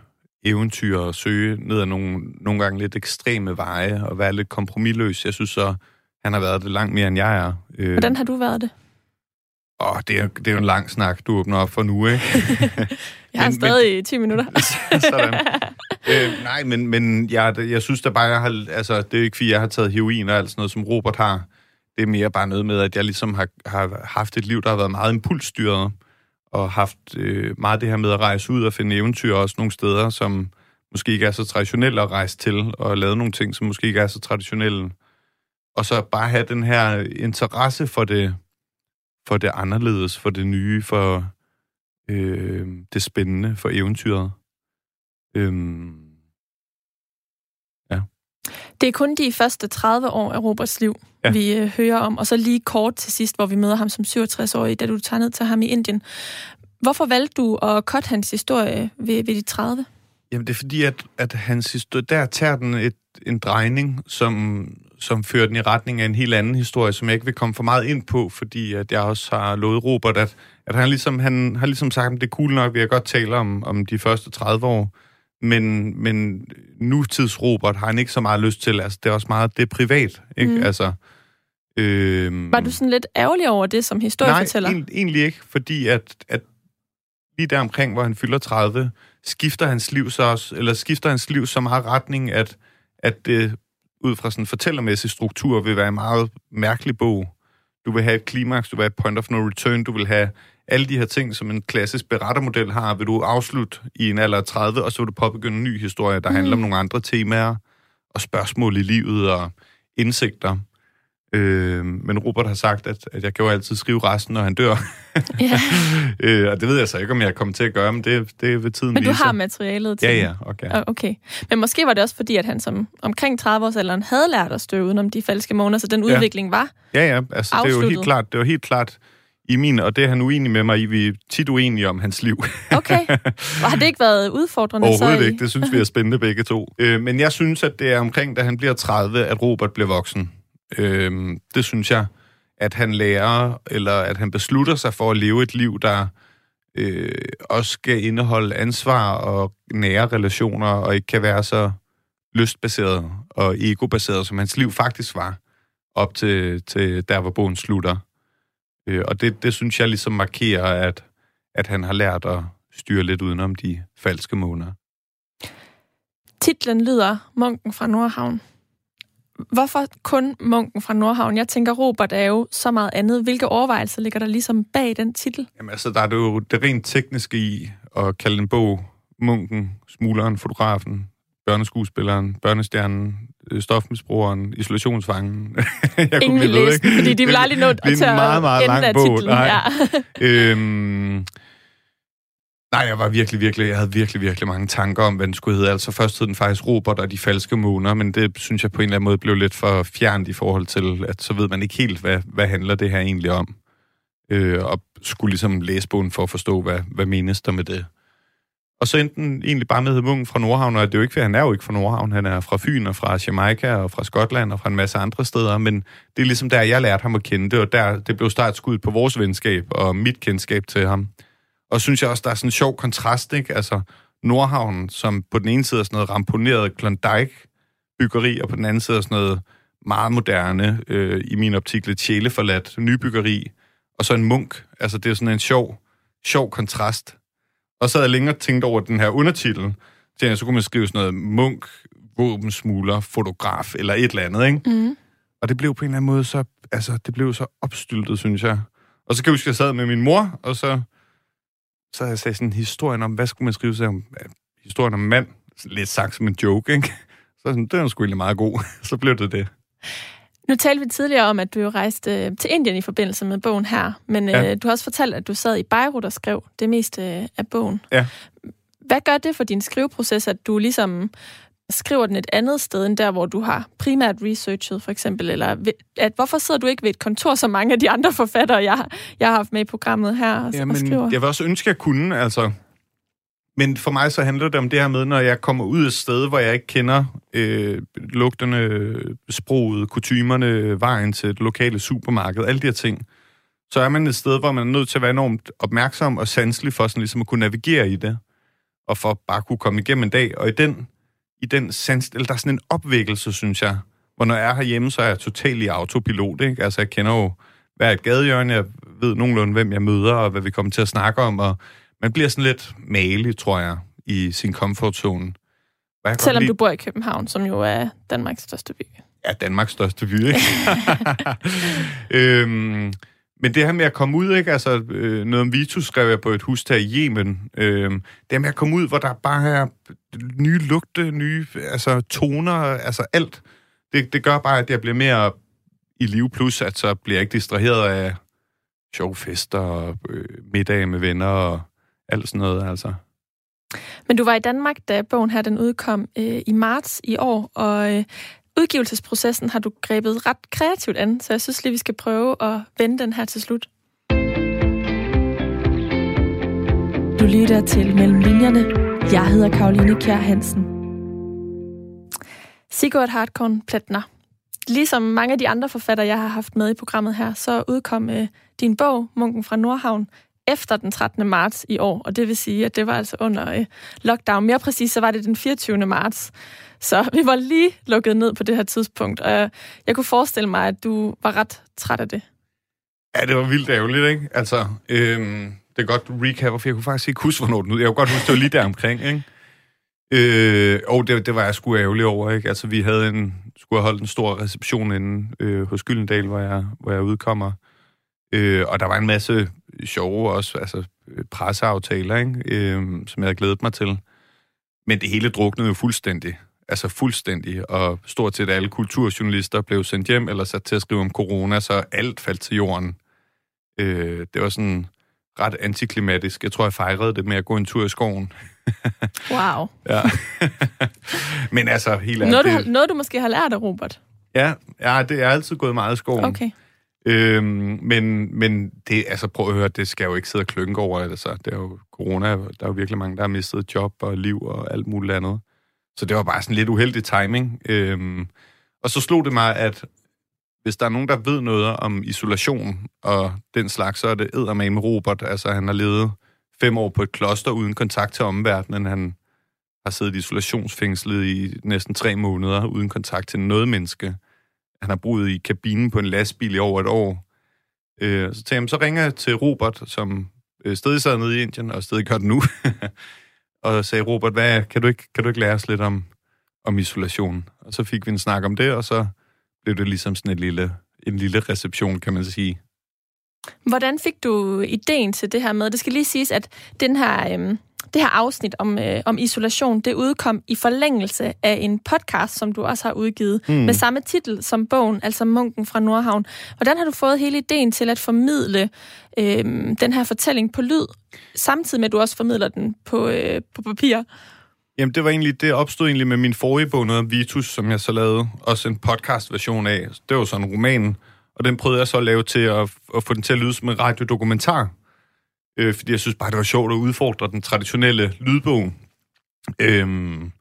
eventyr og søge ned ad nogle, nogle gange lidt ekstreme veje og være lidt kompromilløs. Jeg synes så, han har været det langt mere, end jeg er. Øh, Hvordan har du været det? Åh, oh, det, er, det er jo en lang snak, du åbner op for nu, ikke? jeg har men, stadig men, 10 minutter. sådan. Øh, nej, men, men jeg, jeg synes da bare, jeg har, altså, det er ikke fordi, jeg har taget heroin og alt sådan noget, som Robert har. Det er mere bare noget med, at jeg ligesom har, har haft et liv, der har været meget impulsstyret, og haft øh, meget det her med at rejse ud og finde eventyr også nogle steder, som måske ikke er så traditionelle at rejse til, og lave nogle ting, som måske ikke er så traditionelle. Og så bare have den her interesse for det, for det anderledes, for det nye, for øh, det spændende, for eventyret. Øhm, ja. Det er kun de første 30 år af Roberts liv, ja. vi øh, hører om, og så lige kort til sidst, hvor vi møder ham som 67-årig, da du tager ned til ham i Indien. Hvorfor valgte du at cutte hans historie ved, ved de 30? Jamen, det er fordi, at, at hans historie, der tager den et, en drejning, som, som fører den i retning af en helt anden historie, som jeg ikke vil komme for meget ind på, fordi at jeg også har lovet Robert, at, at han, ligesom, han har ligesom sagt, at det er cool nok, vi har godt tale om, om de første 30 år, men, men nutids Robert har han ikke så meget lyst til. Altså, det er også meget, det er privat, ikke? Mm. Altså, øh, Var du sådan lidt ærgerlig over det som historiefortæller? Nej, egentlig ikke, fordi at, at lige der omkring, hvor han fylder 30, skifter hans liv så også, eller skifter hans liv så meget retning, at, at det ud fra sådan en fortællermæssig struktur vil være en meget mærkelig bog. Du vil have et klimaks, du vil have et point of no return, du vil have alle de her ting, som en klassisk berettermodel har, vil du afslutte i en alder af 30, og så vil du påbegynde en ny historie, der mm. handler om nogle andre temaer, og spørgsmål i livet, og indsigter. Øh, men Robert har sagt, at, at jeg kan jo altid skrive resten, når han dør. Ja. øh, og det ved jeg så ikke, om jeg kommer til at gøre, men det, det er ved tiden Men du vise. har materialet til Ja, ja, okay. okay. Men måske var det også fordi, at han som omkring 30-årsalderen havde lært at støve udenom de falske måneder, så den udvikling ja. var Ja, ja, altså afsluttet. det er jo helt klart, det var helt klart i min, og det er han uenig med mig i, vi er tit uenige om hans liv. Okay. Og har det ikke været udfordrende Overhovedet så i... ikke, det synes vi er spændende begge to. Øh, men jeg synes, at det er omkring, da han bliver 30, at Robert bliver voksen. Øh, det synes jeg, at han lærer, eller at han beslutter sig for at leve et liv, der øh, også skal indeholde ansvar og nære relationer, og ikke kan være så lystbaseret og egobaseret, som hans liv faktisk var, op til, til der, hvor bogen slutter. Øh, og det, det synes jeg ligesom markerer, at, at han har lært at styre lidt udenom de falske måneder. Titlen lyder Munken fra Nordhavn. Hvorfor kun Munken fra Nordhavn? Jeg tænker, Robert er jo så meget andet. Hvilke overvejelser ligger der ligesom bag den titel? Jamen altså, der er det jo det rent tekniske i at kalde en bog Munken, smugleren, fotografen, børneskuespilleren, børnestjernen, stofmisbrugeren, isolationsfangen. jeg Ingen vil læse ikke? fordi de vil aldrig nå at tage en meget, meget lang bog. Titlen. Nej. Ja. øhm, Nej, jeg var virkelig, virkelig, jeg havde virkelig, virkelig mange tanker om, hvad den skulle hedde. Altså først hed den faktisk Robert og de falske måner, men det synes jeg på en eller anden måde blev lidt for fjernt i forhold til, at så ved man ikke helt, hvad, hvad handler det her egentlig om. Øh, og skulle ligesom læse bogen for at forstå, hvad, hvad menes der med det. Og så endte den egentlig bare med Hedmungen fra Nordhavn, og det er jo ikke, han er jo ikke fra Nordhavn, han er fra Fyn og fra Jamaica og fra Skotland og fra en masse andre steder, men det er ligesom der, jeg lærte ham at kende det, og der, det blev startskud på vores venskab og mit kendskab til ham. Og synes jeg også, der er sådan en sjov kontrast, ikke? Altså, Nordhavn, som på den ene side er sådan noget ramponeret Klondike-byggeri, og på den anden side er sådan noget meget moderne, øh, i min optik lidt sjæleforladt, nybyggeri, og så en munk. Altså, det er sådan en sjov, sjov kontrast. Og så havde jeg længere tænkt over den her undertitel, til så kunne man skrive sådan noget munk, våbensmugler, fotograf, eller et eller andet, ikke? Mm. Og det blev på en eller anden måde så, altså, det blev så opstyltet, synes jeg. Og så kan jeg huske, at jeg sad med min mor, og så så havde jeg sagt sådan historien om, hvad skulle man skrive sig om? Historien om mand, lidt sagt som en joke, ikke? Så sådan, det var sgu egentlig meget god. så blev det det. Nu talte vi tidligere om, at du jo rejste øh, til Indien i forbindelse med bogen her, men ja. øh, du har også fortalt, at du sad i Beirut og skrev det meste øh, af bogen. Ja. Hvad gør det for din skriveproces, at du ligesom skriver den et andet sted, end der, hvor du har primært researchet, for eksempel? Eller at, hvorfor sidder du ikke ved et kontor, som mange af de andre forfattere, jeg, jeg har haft med i programmet her, og, Jamen, og skriver? Jeg vil også ønske, at jeg kunne, altså. Men for mig så handler det om det her med, når jeg kommer ud et sted, hvor jeg ikke kender øh, lugterne, sproget, kutymerne, vejen til et lokale supermarked, alle de her ting, så er man et sted, hvor man er nødt til at være enormt opmærksom og sanselig for sådan ligesom at kunne navigere i det, og for bare kunne komme igennem en dag. Og i den i den sans, eller der er sådan en opvækkelse, synes jeg. Hvor når jeg er herhjemme, så er jeg totalt i autopilot, ikke? Altså, jeg kender jo hver et gadehjørne, jeg ved nogenlunde, hvem jeg møder, og hvad vi kommer til at snakke om, og man bliver sådan lidt malig, tror jeg, i sin comfort zone. Selvom lide... du bor i København, som jo er Danmarks største by. Ja, Danmarks største by, ikke? øhm, men det her med at komme ud, ikke? Altså, øh, noget om Vitus skrev jeg på et hus der i Yemen. Øh, det her med at komme ud, hvor der bare er nye lugte, nye altså, toner, altså alt. Det, det gør bare, at jeg bliver mere i liv, plus at så bliver jeg ikke distraheret af sjove fester og øh, middage med venner og alt sådan noget, altså. Men du var i Danmark, da bogen her den udkom øh, i marts i år, og øh, udgivelsesprocessen har du grebet ret kreativt an, så jeg synes lige, vi skal prøve at vende den her til slut. Du lytter til Mellem Linjerne. Jeg hedder Karoline Kjær Hansen. Sigurd Hartkorn Pletner. Ligesom mange af de andre forfattere, jeg har haft med i programmet her, så udkom øh, din bog, Munken fra Nordhavn, efter den 13. marts i år, og det vil sige, at det var altså under øh, lockdown. Mere præcis, så var det den 24. marts. Så vi var lige lukket ned på det her tidspunkt, og jeg kunne forestille mig, at du var ret træt af det. Ja, det var vildt ærgerligt, ikke? Altså, øhm, det er godt, recap, for jeg kunne faktisk ikke huske, hvornår den ud. Jeg kunne godt huske, det var lige der omkring, ikke? Øh, og det, det var jeg sgu ærgerlig over, ikke? Altså, vi havde en, skulle have holdt en stor reception inde øh, hos Gyldendal, hvor jeg, hvor jeg udkommer. Øh, og der var en masse sjove også, altså presseaftaler, ikke? Øh, som jeg havde glædet mig til. Men det hele druknede jo fuldstændig. Altså fuldstændig. Og stort set alle kulturjournalister blev sendt hjem eller sat til at skrive om corona, så alt faldt til jorden. Øh, det var sådan ret antiklimatisk. Jeg tror, jeg fejrede det med at gå en tur i skoven. wow. ja. Men altså, helt ærligt... Noget, du, noget, du måske har lært af Robert? Ja, ja, det er altid gået meget i skoven. Okay. Øhm, men, men det, altså prøv at høre, det skal jo ikke sidde og klynke over. Altså, det er jo corona, der er jo virkelig mange, der har mistet job og liv og alt muligt andet. Så det var bare sådan lidt uheldig timing. Øhm, og så slog det mig, at hvis der er nogen, der ved noget om isolation og den slags, så er det med Robert. Altså, han har levet fem år på et kloster uden kontakt til omverdenen. Han har siddet i isolationsfængslet i næsten tre måneder uden kontakt til noget menneske. Han har boet i kabinen på en lastbil i over et år. Øh, så tænkte jeg, så ringer jeg til Robert, som øh, stadig sad nede i Indien, og stadig gør det nu. og sagde, Robert, hvad, kan, du ikke, kan du ikke lære os lidt om, om isolation? Og så fik vi en snak om det, og så blev det ligesom sådan et lille, en lille reception, kan man sige. Hvordan fik du ideen til det her med? Det skal lige siges, at den her, Øh det her afsnit om, øh, om isolation, det udkom i forlængelse af en podcast, som du også har udgivet, mm. med samme titel som bogen, altså Munken fra Nordhavn. Hvordan har du fået hele ideen til at formidle øh, den her fortælling på lyd, samtidig med, at du også formidler den på, øh, på papir? Jamen, det var egentlig, det opstod egentlig med min forrige bog, noget Vitus, som jeg så lavede også en podcast-version af. Det var sådan en roman, og den prøvede jeg så at lave til at, at få den til at lyde som en radiodokumentar. Øh, fordi jeg synes bare, det var sjovt at udfordre den traditionelle lydbog. Øhm,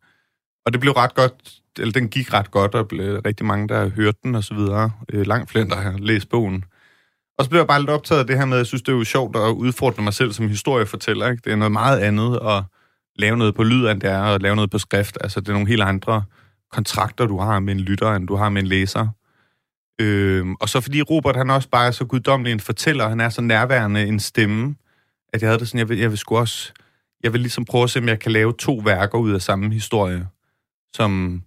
og det blev ret godt, eller den gik ret godt, og blev rigtig mange, der hørte den og så videre. Øh, langt flere, der har læst bogen. Og så blev jeg bare lidt optaget af det her med, at jeg synes, det er jo sjovt at udfordre mig selv som historiefortæller. Ikke? Det er noget meget andet at lave noget på lyd, end det er at lave noget på skrift. Altså, det er nogle helt andre kontrakter, du har med en lytter, end du har med en læser. Øhm, og så fordi Robert, han også bare er så guddommelig en fortæller, han er så nærværende en stemme, at jeg havde det sådan, jeg vil, jeg vil sgu også, jeg vil ligesom prøve at se, om jeg kan lave to værker ud af samme historie, som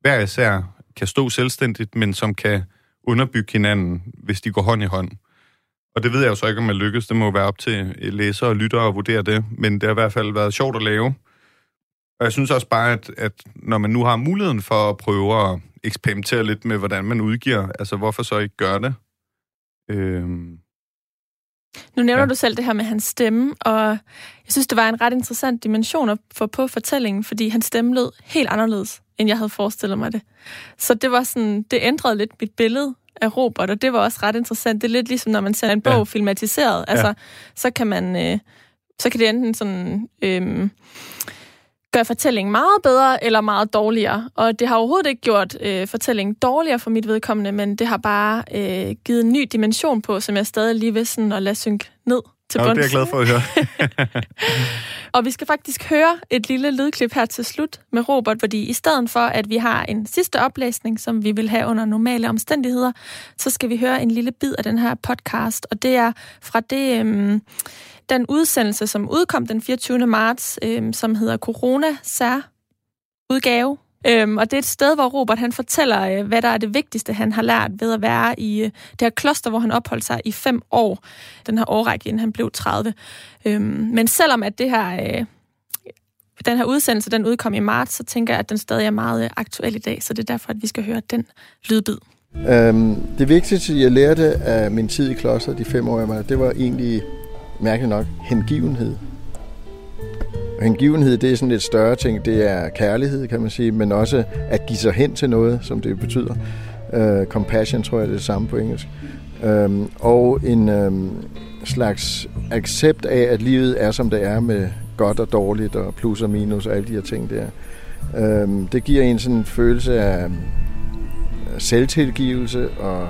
hver især kan stå selvstændigt, men som kan underbygge hinanden, hvis de går hånd i hånd. Og det ved jeg jo så ikke, om jeg lykkes. Det må være op til læsere og lyttere at vurdere det. Men det har i hvert fald været sjovt at lave. Og jeg synes også bare, at, at når man nu har muligheden for at prøve at eksperimentere lidt med, hvordan man udgiver, altså hvorfor så ikke gøre det? Øhm, nu nævner ja. du selv det her med hans stemme, og jeg synes, det var en ret interessant dimension at få på fortællingen, fordi hans stemme lød helt anderledes, end jeg havde forestillet mig det. Så det var sådan, det ændrede lidt mit billede af Robert, og det var også ret interessant. Det er lidt ligesom, når man ser en bog ja. filmatiseret. Altså, ja. så kan man, øh, så kan det enten sådan... Øh, gøre fortællingen meget bedre eller meget dårligere. Og det har overhovedet ikke gjort øh, fortællingen dårligere for mit vedkommende, men det har bare øh, givet en ny dimension på, som jeg stadig lige vil sådan at lade synke ned til bunds. Ja, det er jeg glad for at høre. og vi skal faktisk høre et lille lydklip her til slut med Robert, fordi i stedet for, at vi har en sidste oplæsning, som vi vil have under normale omstændigheder, så skal vi høre en lille bid af den her podcast, og det er fra det... Øh, den udsendelse, som udkom den 24. marts, øh, som hedder Corona Sær udgave. Øhm, og det er et sted, hvor Robert han fortæller, øh, hvad der er det vigtigste, han har lært ved at være i øh, det her kloster, hvor han opholdt sig i fem år, den her årrække, inden han blev 30. Øhm, men selvom at det her, øh, den her udsendelse den udkom i marts, så tænker jeg, at den stadig er meget øh, aktuel i dag, så det er derfor, at vi skal høre den lydbid. Øhm, det vigtigste, jeg lærte af min tid i kloster, de fem år, jeg var, det var egentlig mærkeligt nok, hengivenhed. Og hengivenhed, det er sådan lidt større ting. Det er kærlighed, kan man sige, men også at give sig hen til noget, som det betyder. Uh, compassion, tror jeg, det er det samme på engelsk. Um, og en um, slags accept af, at livet er, som det er, med godt og dårligt, og plus og minus, og alle de her ting der. Um, det giver en sådan en følelse af selvtilgivelse og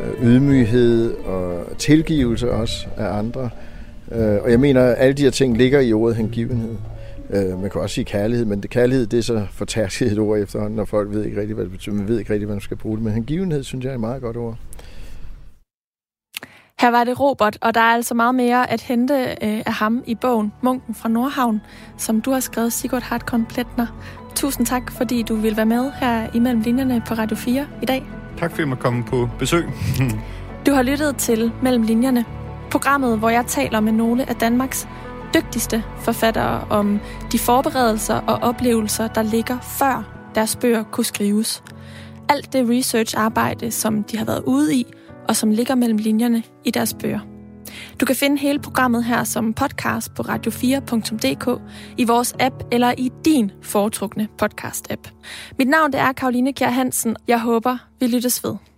Øh, ydmyghed og tilgivelse også af andre. Øh, og jeg mener, at alle de her ting ligger i ordet hengivenhed. Øh, man kan også sige kærlighed, men det, kærlighed det er så fortærsket et ord efterhånden, når folk ved ikke rigtig, hvad det betyder. Man ved ikke rigtig, hvad man skal bruge det. Men hengivenhed, synes jeg er et meget godt ord. Her var det Robert, og der er altså meget mere at hente øh, af ham i bogen Munken fra Nordhavn, som du har skrevet, Sigurd Hartkorn Pletner. Tusind tak, fordi du vil være med her imellem linjerne på Radio 4 i dag. Tak fordi jeg måtte komme på besøg. du har lyttet til Mellem Linjerne, programmet, hvor jeg taler med nogle af Danmarks dygtigste forfattere om de forberedelser og oplevelser, der ligger før deres bøger kunne skrives. Alt det research-arbejde, som de har været ude i, og som ligger mellem linjerne i deres bøger. Du kan finde hele programmet her som podcast på radio4.dk, i vores app eller i din foretrukne podcast-app. Mit navn det er Karoline Kjær Hansen. Jeg håber, vi lyttes ved.